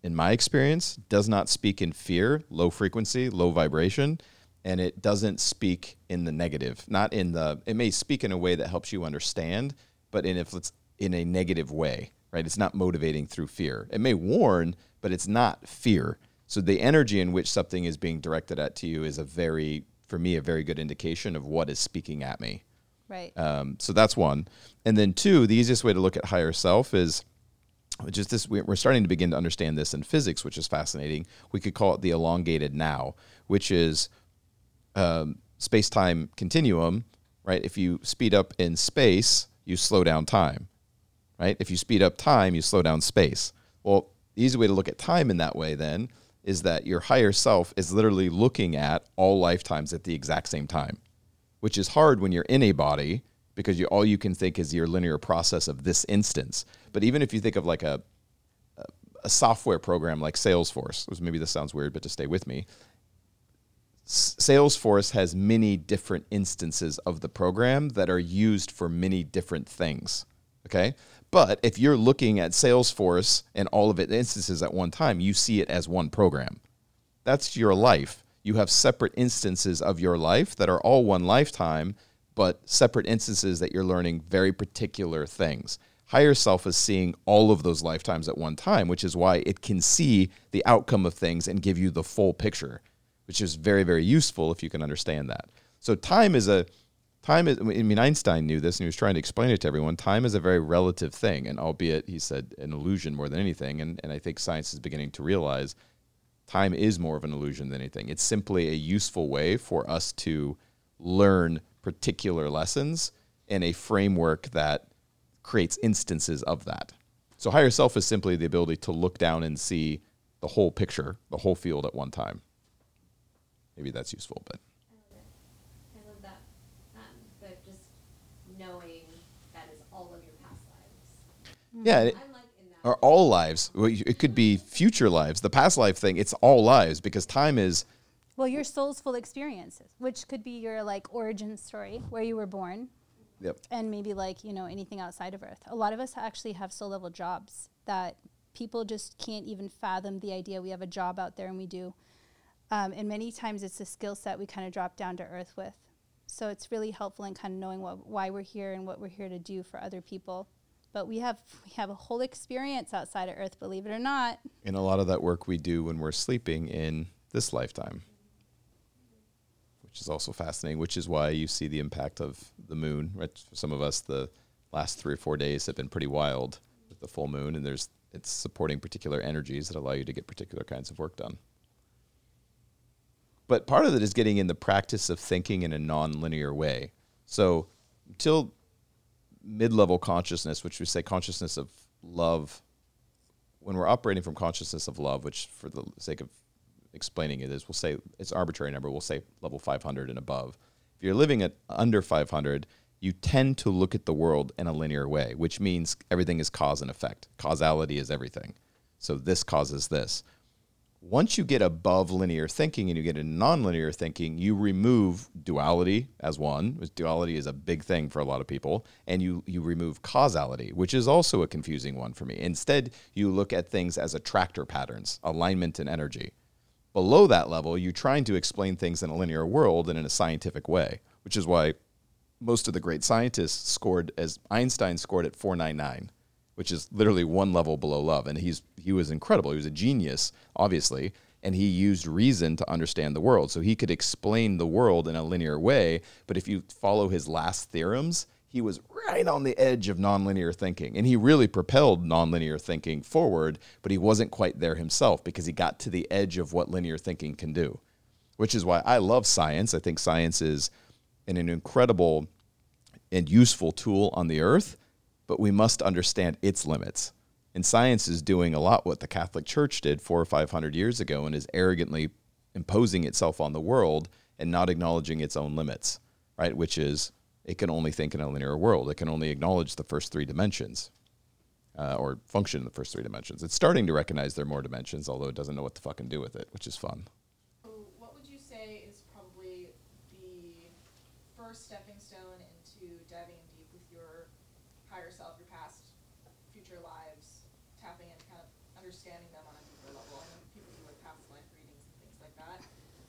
in my experience, does not speak in fear, low frequency, low vibration, and it doesn't speak in the negative. Not in the. It may speak in a way that helps you understand, but in if it's in a negative way, right? It's not motivating through fear. It may warn, but it's not fear. So the energy in which something is being directed at to you is a very, for me, a very good indication of what is speaking at me.
Right
Um, so that's one. And then two, the easiest way to look at higher self is just this. we- We're starting to begin to understand this in physics, which is fascinating. We could call it the elongated now, which is um, space time continuum, right? If you speed up in space, you slow down time, right? If you speed up time, you slow down space. Well, the easy way to look at time in that way then is that your higher self is literally looking at all lifetimes at the exact same time which is hard when you're in a body because you, all you can think is your linear process of this instance. But even if you think of like a, a, software program like Salesforce, which maybe this sounds weird, but to stay with me. Salesforce has many different instances of the program that are used for many different things. Okay. But if you're looking at Salesforce and all of its instances at one time, you see it as one program that's your life. You have separate instances of your life that are all one lifetime, but separate instances that you're learning very particular things. Higher self is seeing all of those lifetimes at one time, which is why it can see the outcome of things and give you the full picture, which is very, very useful if you can understand that. So time is a time is I mean Einstein knew this and he was trying to explain it to everyone. Time is a very relative thing, and albeit he said an illusion more than anything, and, and I think science is beginning to realize time is more of an illusion than anything. It's simply a useful way for us to learn particular lessons in a framework that creates instances of that. So higher self is simply the ability to look down and see the whole picture, the whole field at one time. Maybe that's useful, but
I love it. I love that. Um, but just knowing that is all of your past lives.
yeah, it, or all lives. It could be future lives. The past life thing, it's all lives because time is
Well, your soul's full experiences, which could be your like origin story, where you were born,
yep.
and maybe like you know anything outside of Earth. A lot of us actually have soul level jobs that people just can't even fathom the idea we have a job out there, and we do. Um, and many times it's a skill set we kind of drop down to earth with. So it's really helpful in kind of knowing what, why we're here and what we're here to do for other people. But we have we have a whole experience outside of Earth, believe it or not.
And a lot of that work we do when we're sleeping in this lifetime, which is also fascinating, which is why you see the impact of the moon. Right? For some of us, the last three or four days have been pretty wild with the full moon, and there's it's supporting particular energies that allow you to get particular kinds of work done. But part of it is getting in the practice of thinking in a non-linear way. So until mid-level consciousness, which we say consciousness of love, when we're operating from consciousness of love, which for the sake of explaining it is, we'll say it's arbitrary number. We'll say level 500 and above. If you're living at under 500, you tend to look at the world in a linear way, which means everything is cause and effect. Causality is everything. So this causes this. Once you get above linear thinking and you get into nonlinear thinking, you remove duality as one. Duality is a big thing for a lot of people, and you you remove causality, which is also a confusing one for me. Instead, you look at things as attractor patterns, alignment and energy. below that level, you're trying to explain things in a linear world and in a scientific way, which is why most of the great scientists scored as Einstein scored at 499, which is literally one level below love. And he's he was incredible. He was a genius, obviously, and he used reason to understand the world. So he could explain the world in a linear way. But if you follow his last theorems, he was right on the edge of nonlinear thinking. And he really propelled nonlinear thinking forward, but he wasn't quite there himself because he got to the edge of what linear thinking can do, which is why I love science. I think science is an, an incredible and useful tool on the earth, but we must understand its limits. And science is doing a lot what the Catholic Church did four or five hundred years ago and is arrogantly imposing itself on the world and not acknowledging its own limits, right? Which is it can only think in a linear world. It can only acknowledge the first three dimensions uh, or function in the first three dimensions. It's starting to recognize there are more dimensions, although it doesn't know what to fucking do with it, which is fun.
So what would you say is probably the first stepping stone into diving in deep with your higher self, your past, future lives, tapping into kind of understanding them on a deeper level? I know people do like past life readings and things like that.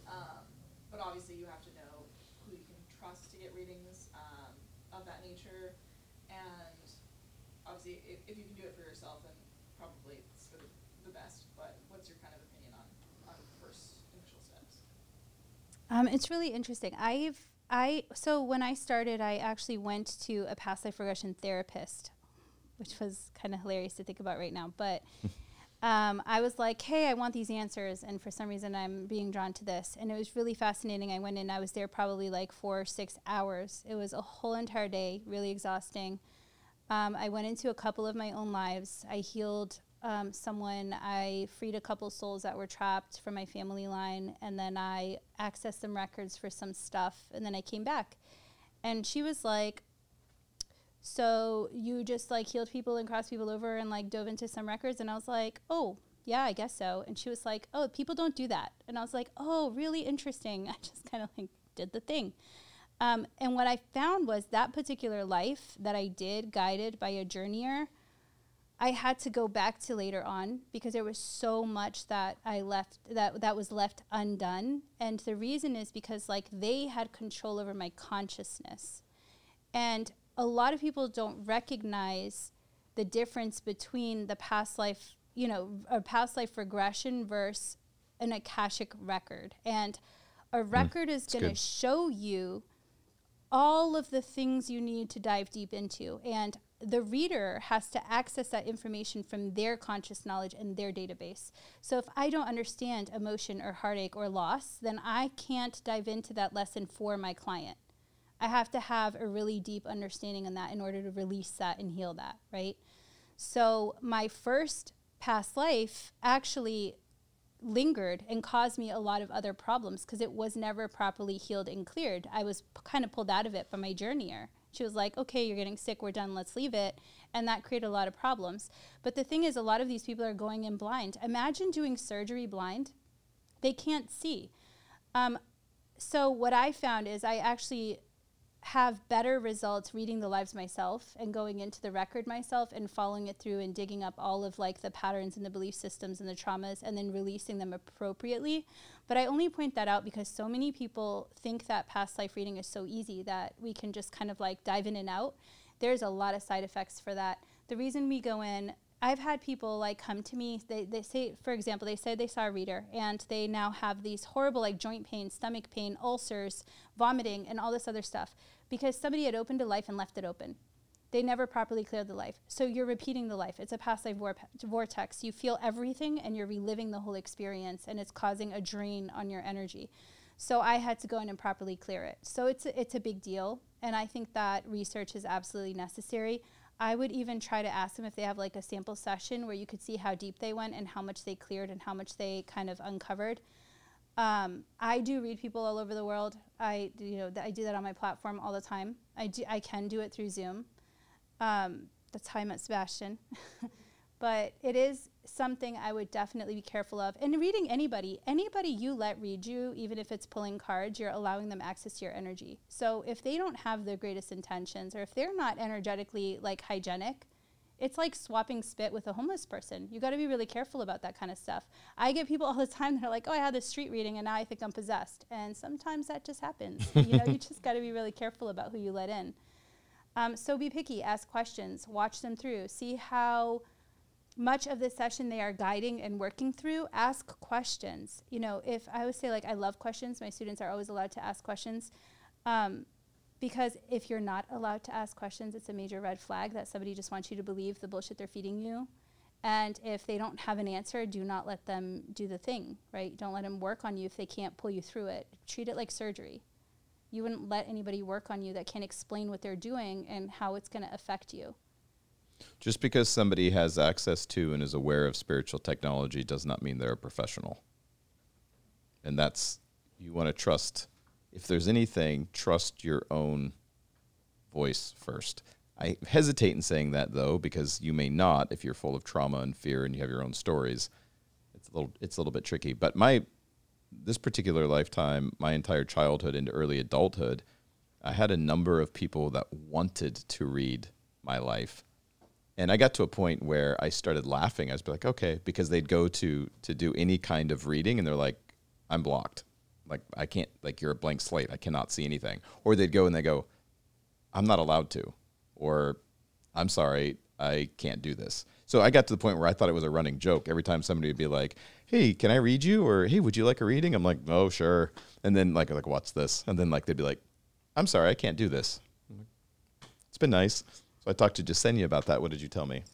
Um, but obviously you have to know who you can trust to get readings um, of that nature. And obviously if, if you can do it for yourself, then probably it's for the, the best. But what's your kind of opinion on, on first initial steps?
Um, it's really interesting. I've I so when I started, I actually went to a past life regression therapist, which was kind of hilarious to think about right now. But um, I was like, "Hey, I want these answers," and for some reason, I'm being drawn to this, and it was really fascinating. I went in, I was there probably like four or six hours. It was a whole entire day, really exhausting. Um, I went into a couple of my own lives. I healed um, someone. I freed a couple souls that were trapped from my family line, and then I accessed some records for some stuff, and then I came back. And she was like, "So you just like healed people and crossed people over and like dove into some records?" And I was like, "Oh." Yeah, I guess so. And she was like, "Oh, people don't do that." And I was like, "Oh, really interesting." I just kind of like did the thing. Um, and what I found was that particular life that I did, guided by a journeyer, I had to go back to later on because there was so much that I left that that was left undone. And the reason is because like they had control over my consciousness. And a lot of people don't recognize the difference between the past life, you know, a past life regression versus an akashic record. And a hmm, record is going to show you all of the things you need to dive deep into. And the reader has to access that information from their conscious knowledge and their database. So if I don't understand emotion or heartache or loss, then I can't dive into that lesson for my client. I have to have a really deep understanding on that in order to release that and heal that, right? So my first past life actually lingered and caused me a lot of other problems because it was never properly healed and cleared. I was p- kind of pulled out of it by my journeyer. She was like, okay, you're getting sick, we're done, let's leave it. And that created a lot of problems. But the thing is, a lot of these people are going in blind. Imagine doing surgery blind, they can't see. Um, so, what I found is I actually have better results reading the lives myself and going into the record myself and following it through and digging up all of like the patterns and the belief systems and the traumas and then releasing them appropriately. But i only point that out because so many people think that past life reading is so easy that we can just kind of like dive in and out. There's a lot of side effects for that. The reason we go in I've had people like come to me. They, they say, for example, they say they saw a reader and they now have these horrible like joint pain, stomach pain, ulcers, vomiting, and all this other stuff because somebody had opened a life and left it open. They never properly cleared the life. So you're repeating the life. It's a past life vortex. You feel everything and you're reliving the whole experience and it's causing a drain on your energy. So I had to go in and properly clear it. So it's a, it's a big deal. And I think that research is absolutely necessary. I would even try to ask them if they have like a sample session where you could see how deep they went and how much they cleared and how much they kind of uncovered. Um, I do read people all over the world. I you know th- I do that on my platform all the time. I do I can do it through Zoom. Um, that's how I met Sabastian. but it is something I would definitely be careful of. And reading anybody, anybody you let read you, even if it's pulling cards, you're allowing them access to your energy. So if they don't have the greatest intentions or if they're not energetically like hygienic, It's like swapping spit with a homeless person. You got to be really careful about that kind of stuff. I get people all the time that are like, "Oh, I had this street reading and now I think I'm possessed." And sometimes that just happens. you know, you just got to be really careful about who you let in. Um, so be picky, ask questions, watch them through, see how much of the session they are guiding and working through. Ask questions. You know, if I would say like I love questions, my students are always allowed to ask questions. Um, because if you're not allowed to ask questions, it's a major red flag that somebody just wants you to believe the bullshit they're feeding you. And if they don't have an answer, do not let them do the thing, right? Don't let them work on you if they can't pull you through it. Treat it like surgery. You wouldn't let anybody work on you that can't explain what they're doing and how it's going to affect you.
Just because somebody has access to and is aware of spiritual technology does not mean they're a professional. And that's, you want to trust, if there's anything, trust your own voice first. I hesitate in saying that though, because you may not if you're full of trauma and fear and you have your own stories. It's a little, it's a little bit tricky. But my, this particular lifetime, my entire childhood into early adulthood, I had a number of people that wanted to read my life. And I got to a point where I started laughing. I was like, okay, because they'd go to to do any kind of reading and they're like, I'm blocked. Like I can't like you're a blank slate. I cannot see anything. Or they'd go and they go, I'm not allowed to. Or I'm sorry, I can't do this. So I got to the point where I thought it was a running joke. Every time somebody would be like, "Hey, can I read you?" or "Hey, would you like a reading?" I'm like, "Oh, sure." And then like like what's this? And then like they'd be like, "I'm sorry, I can't do this." It's been nice. So I talked to Jessenia about that. What did you tell me?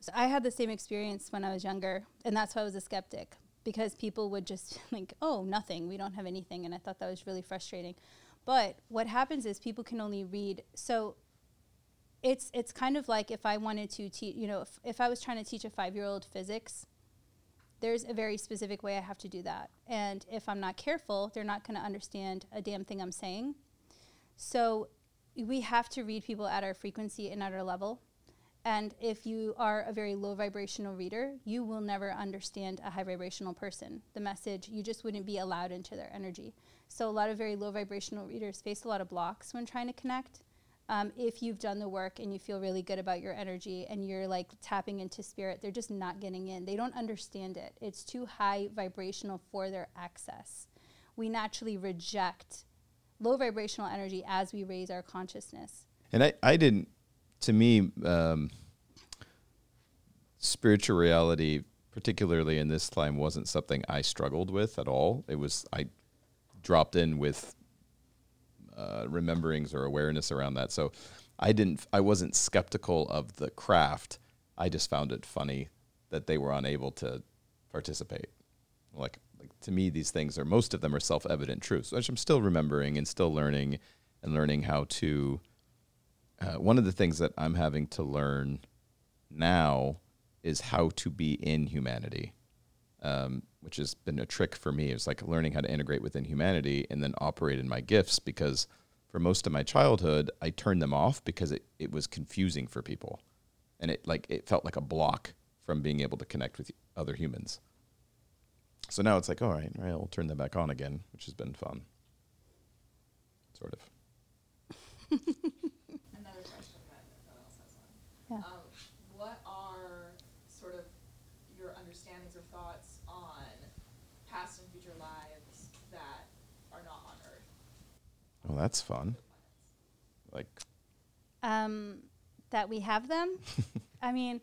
So I had the same experience when I was younger, and that's why I was a skeptic because people would just think, "Oh, nothing. We don't have anything," and I thought that was really frustrating. But what happens is people can only read. So it's it's kind of like if I wanted to teach, you know, if, if I was trying to teach a five year old physics, there's a very specific way I have to do that. And if I'm not careful, they're not going to understand a damn thing I'm saying. So we have to read people at our frequency and at our level. And if you are a very low vibrational reader, you will never understand a high vibrational person. The message, you just wouldn't be allowed into their energy. So a lot of very low vibrational readers face a lot of blocks when trying to connect. Um, if you've done the work and you feel really good about your energy and you're like tapping into spirit, they're just not getting in. They don't understand it. It's too high vibrational for their access. We naturally reject low vibrational energy as we raise our consciousness.
And I, I didn't, to me, um, spiritual reality, particularly in this time, wasn't something I struggled with at all. It was, I dropped in with uh, rememberings or awareness around that. So I didn't, I wasn't skeptical of the craft. I just found it funny that they were unable to participate. Like, to me, these things are most of them are self-evident truths, which I'm still remembering and still learning and learning how to. Uh, one of the things that I'm having to learn now is how to be in humanity, um, which has been a trick for me. It's like learning how to integrate within humanity and then operate in my gifts because for most of my childhood, I turned them off because it, it was confusing for people. And it like it felt like a block from being able to connect with other humans. So now it's like, all right, all right, I'll turn them back on again, which has been fun. Sort of.
Another question that no else has one.
Yeah.
Um, what are sort of your understandings or thoughts on past and future lives that are not on Earth?
Oh, that's fun. Like,
um, that we have them. I mean,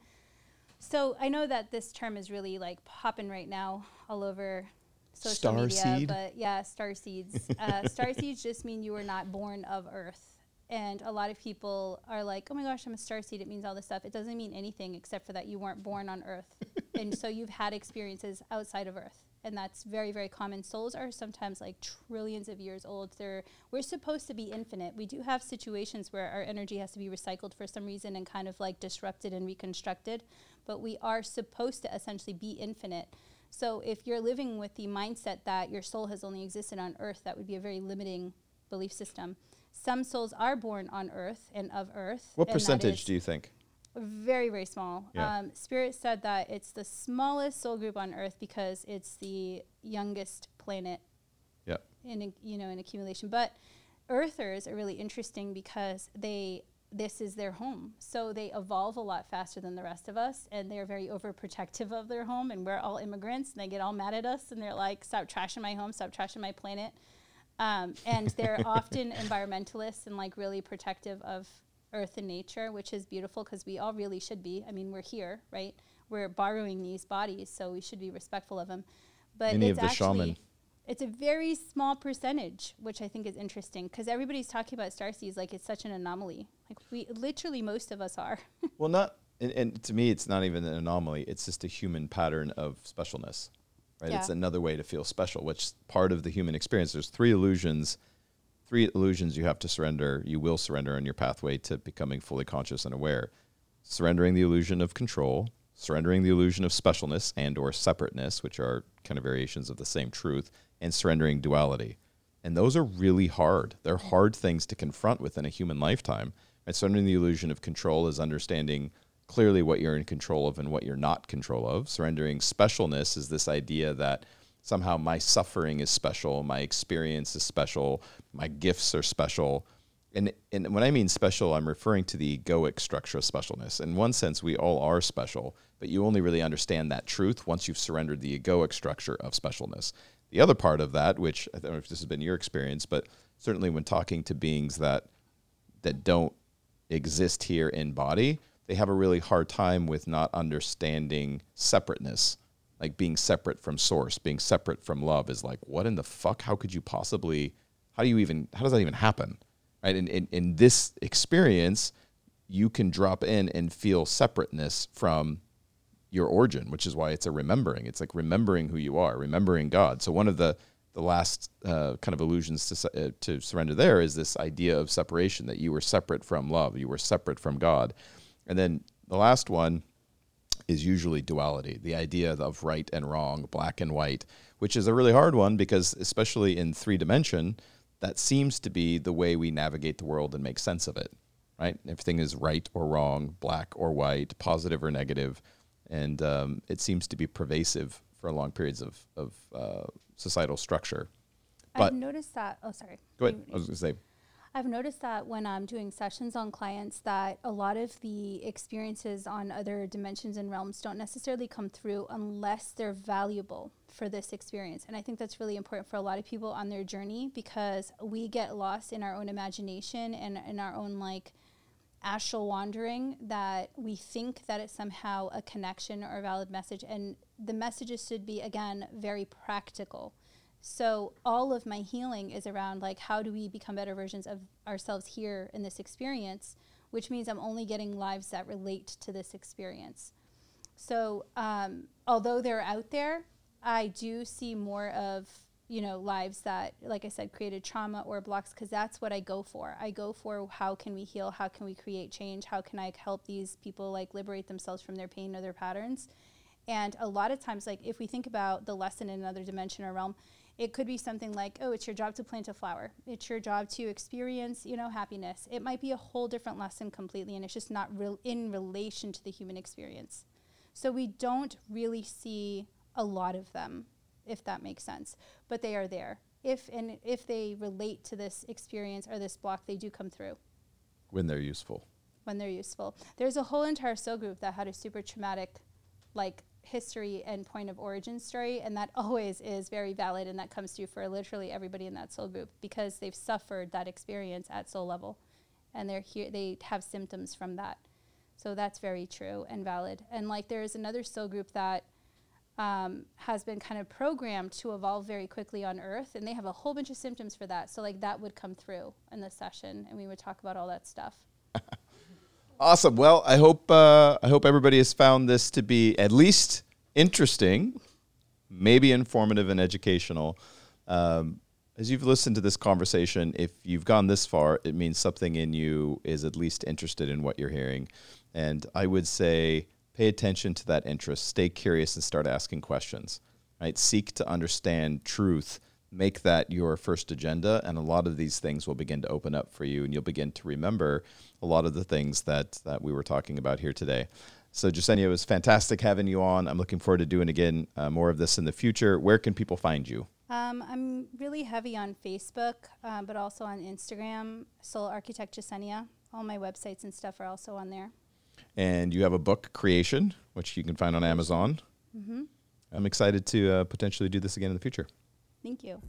so I know that this term is really like popping right now all over social media,
Starseed?
but yeah, star seeds. Uh, star seeds just mean you were not born of Earth. And a lot of people are like, oh my gosh, I'm a star seed. It means all this stuff. It doesn't mean anything except for that you weren't born on Earth. and so you've had experiences outside of Earth. And that's very, very common. Souls are sometimes like trillions of years old. They're, we're supposed to be infinite. We do have situations where our energy has to be recycled for some reason and kind of like disrupted and reconstructed. But we are supposed to essentially be infinite. So if you're living with the mindset that your soul has only existed on earth, that would be a very limiting belief system. Some souls are born on earth and of earth.
what
and
percentage do you think?
Very, very small.
Yeah.
Um, Spirit said that it's the smallest soul group on earth because it's the youngest planet
Yeah.
in a, you know in accumulation. But Earthers are really interesting because they this is their home. So they evolve a lot faster than the rest of us, and they're very overprotective of their home. And we're all immigrants, and they get all mad at us, and they're like, "Stop trashing my home! Stop trashing my planet!" Um, and they're often environmentalists and like really protective of earth and nature, which is beautiful because we all really should be. I mean, we're here, right? We're borrowing these bodies, so we should be respectful of them. But
Many
it's
of the
actually
shaman.
it's a very small percentage, which I think is interesting because everybody's talking about starseeds like it's such an anomaly. Like we literally most of us are.
Well, not, and, and to me, it's not even an anomaly. It's just a human pattern of specialness, right? It's another way to feel special, which part of the human experience. There's three illusions, three illusions you have to surrender. You will surrender on your pathway to becoming fully conscious and aware. Surrendering the illusion of control, surrendering the illusion of specialness and or separateness, which are kind of variations of the same truth, and surrendering duality. And those are really hard. They're hard things to confront within a human lifetime. And surrendering the illusion of control is understanding clearly what you're in control of and what you're not control of. Surrendering specialness is this idea that somehow my suffering is special, my experience is special, my gifts are special. And, and when I mean special, I'm referring to the egoic structure of specialness. In one sense, we all are special, but you only really understand that truth once you've surrendered the egoic structure of specialness. The other part of that, which I don't know if this has been your experience, but certainly when talking to beings that that don't exist here in body, they have a really hard time with not understanding separateness. Like being separate from source, being separate from love is like, what in the fuck? How could you possibly, how do you even, how does that even happen? Right. And in, in this experience, you can drop in and feel separateness from your origin, which is why it's a remembering. It's like remembering who you are, remembering God. So one of the the last uh, kind of illusions to uh, to surrender there is this idea of separation that you were separate from love, you were separate from God, and then the last one is usually duality, the idea of right and wrong, black and white, which is a really hard one because especially in three dimension, that seems to be the way we navigate the world and make sense of it. Right? Everything is right or wrong, black or white, positive or negative and um, it seems to be pervasive for long periods of, of uh, societal structure. But
I've noticed that. Oh, sorry.
go ahead. I was going to say,
I've noticed that when I'm doing sessions on clients, that a lot of the experiences on other dimensions and realms don't necessarily come through unless they're valuable for this experience. And I think that's really important for a lot of people on their journey because we get lost in our own imagination and in our own like astral wandering that we think that it's somehow a connection or a valid message. And the messages should be, again, very practical. So all of my healing is around like how do we become better versions of ourselves here in this experience, which means I'm only getting lives that relate to this experience. So um, although they're out there, I do see more of you know lives that, like I said, created trauma or blocks because that's what I go for. I go for how can we heal, how can we create change, how can I help these people like liberate themselves from their pain or their patterns. And a lot of times, like if we think about the lesson in another dimension or realm, it could be something like, oh, it's your job to plant a flower. It's your job to experience, you know, happiness. It might be a whole different lesson completely, and it's just not real in relation to the human experience. So we don't really see a lot of them, if that makes sense. But they are there. If and if they relate to this experience or this block, they do come through
when they're useful.
when they're useful. There's a whole entire soul group that had a super traumatic, like history and point of origin story, and that always is very valid, and that comes through for literally everybody in that soul group because they've suffered that experience at soul level, and they're here. They have symptoms from that, so that's very true and valid. And like there's another soul group that. Um, has been kind of programmed to evolve very quickly on Earth, and they have a whole bunch of symptoms for that. So, like, that would come through in the session, and we would talk about all that stuff.
Awesome. Well, I hope uh, I hope everybody has found this to be at least interesting, maybe informative and educational. Um, as you've listened to this conversation, if you've gone this far, it means something in you is at least interested in what you're hearing. And I would say pay attention to that interest, stay curious, and start asking questions. Right? Seek to understand truth. Make that your first agenda, and a lot of these things will begin to open up for you, and you'll begin to remember a lot of the things that that we were talking about here today. So, Jessenia, it was fantastic having you on. I'm looking forward to doing again uh, more of this in the future. Where can people find you?
Um, I'm really heavy on Facebook, uh, but also on Instagram, Soul Architect Jessenia All my websites and stuff are also on there.
And you have a book, Creation, which you can find on Amazon.
Mm-hmm.
I'm excited to uh, potentially do this again in the future.
Thank you.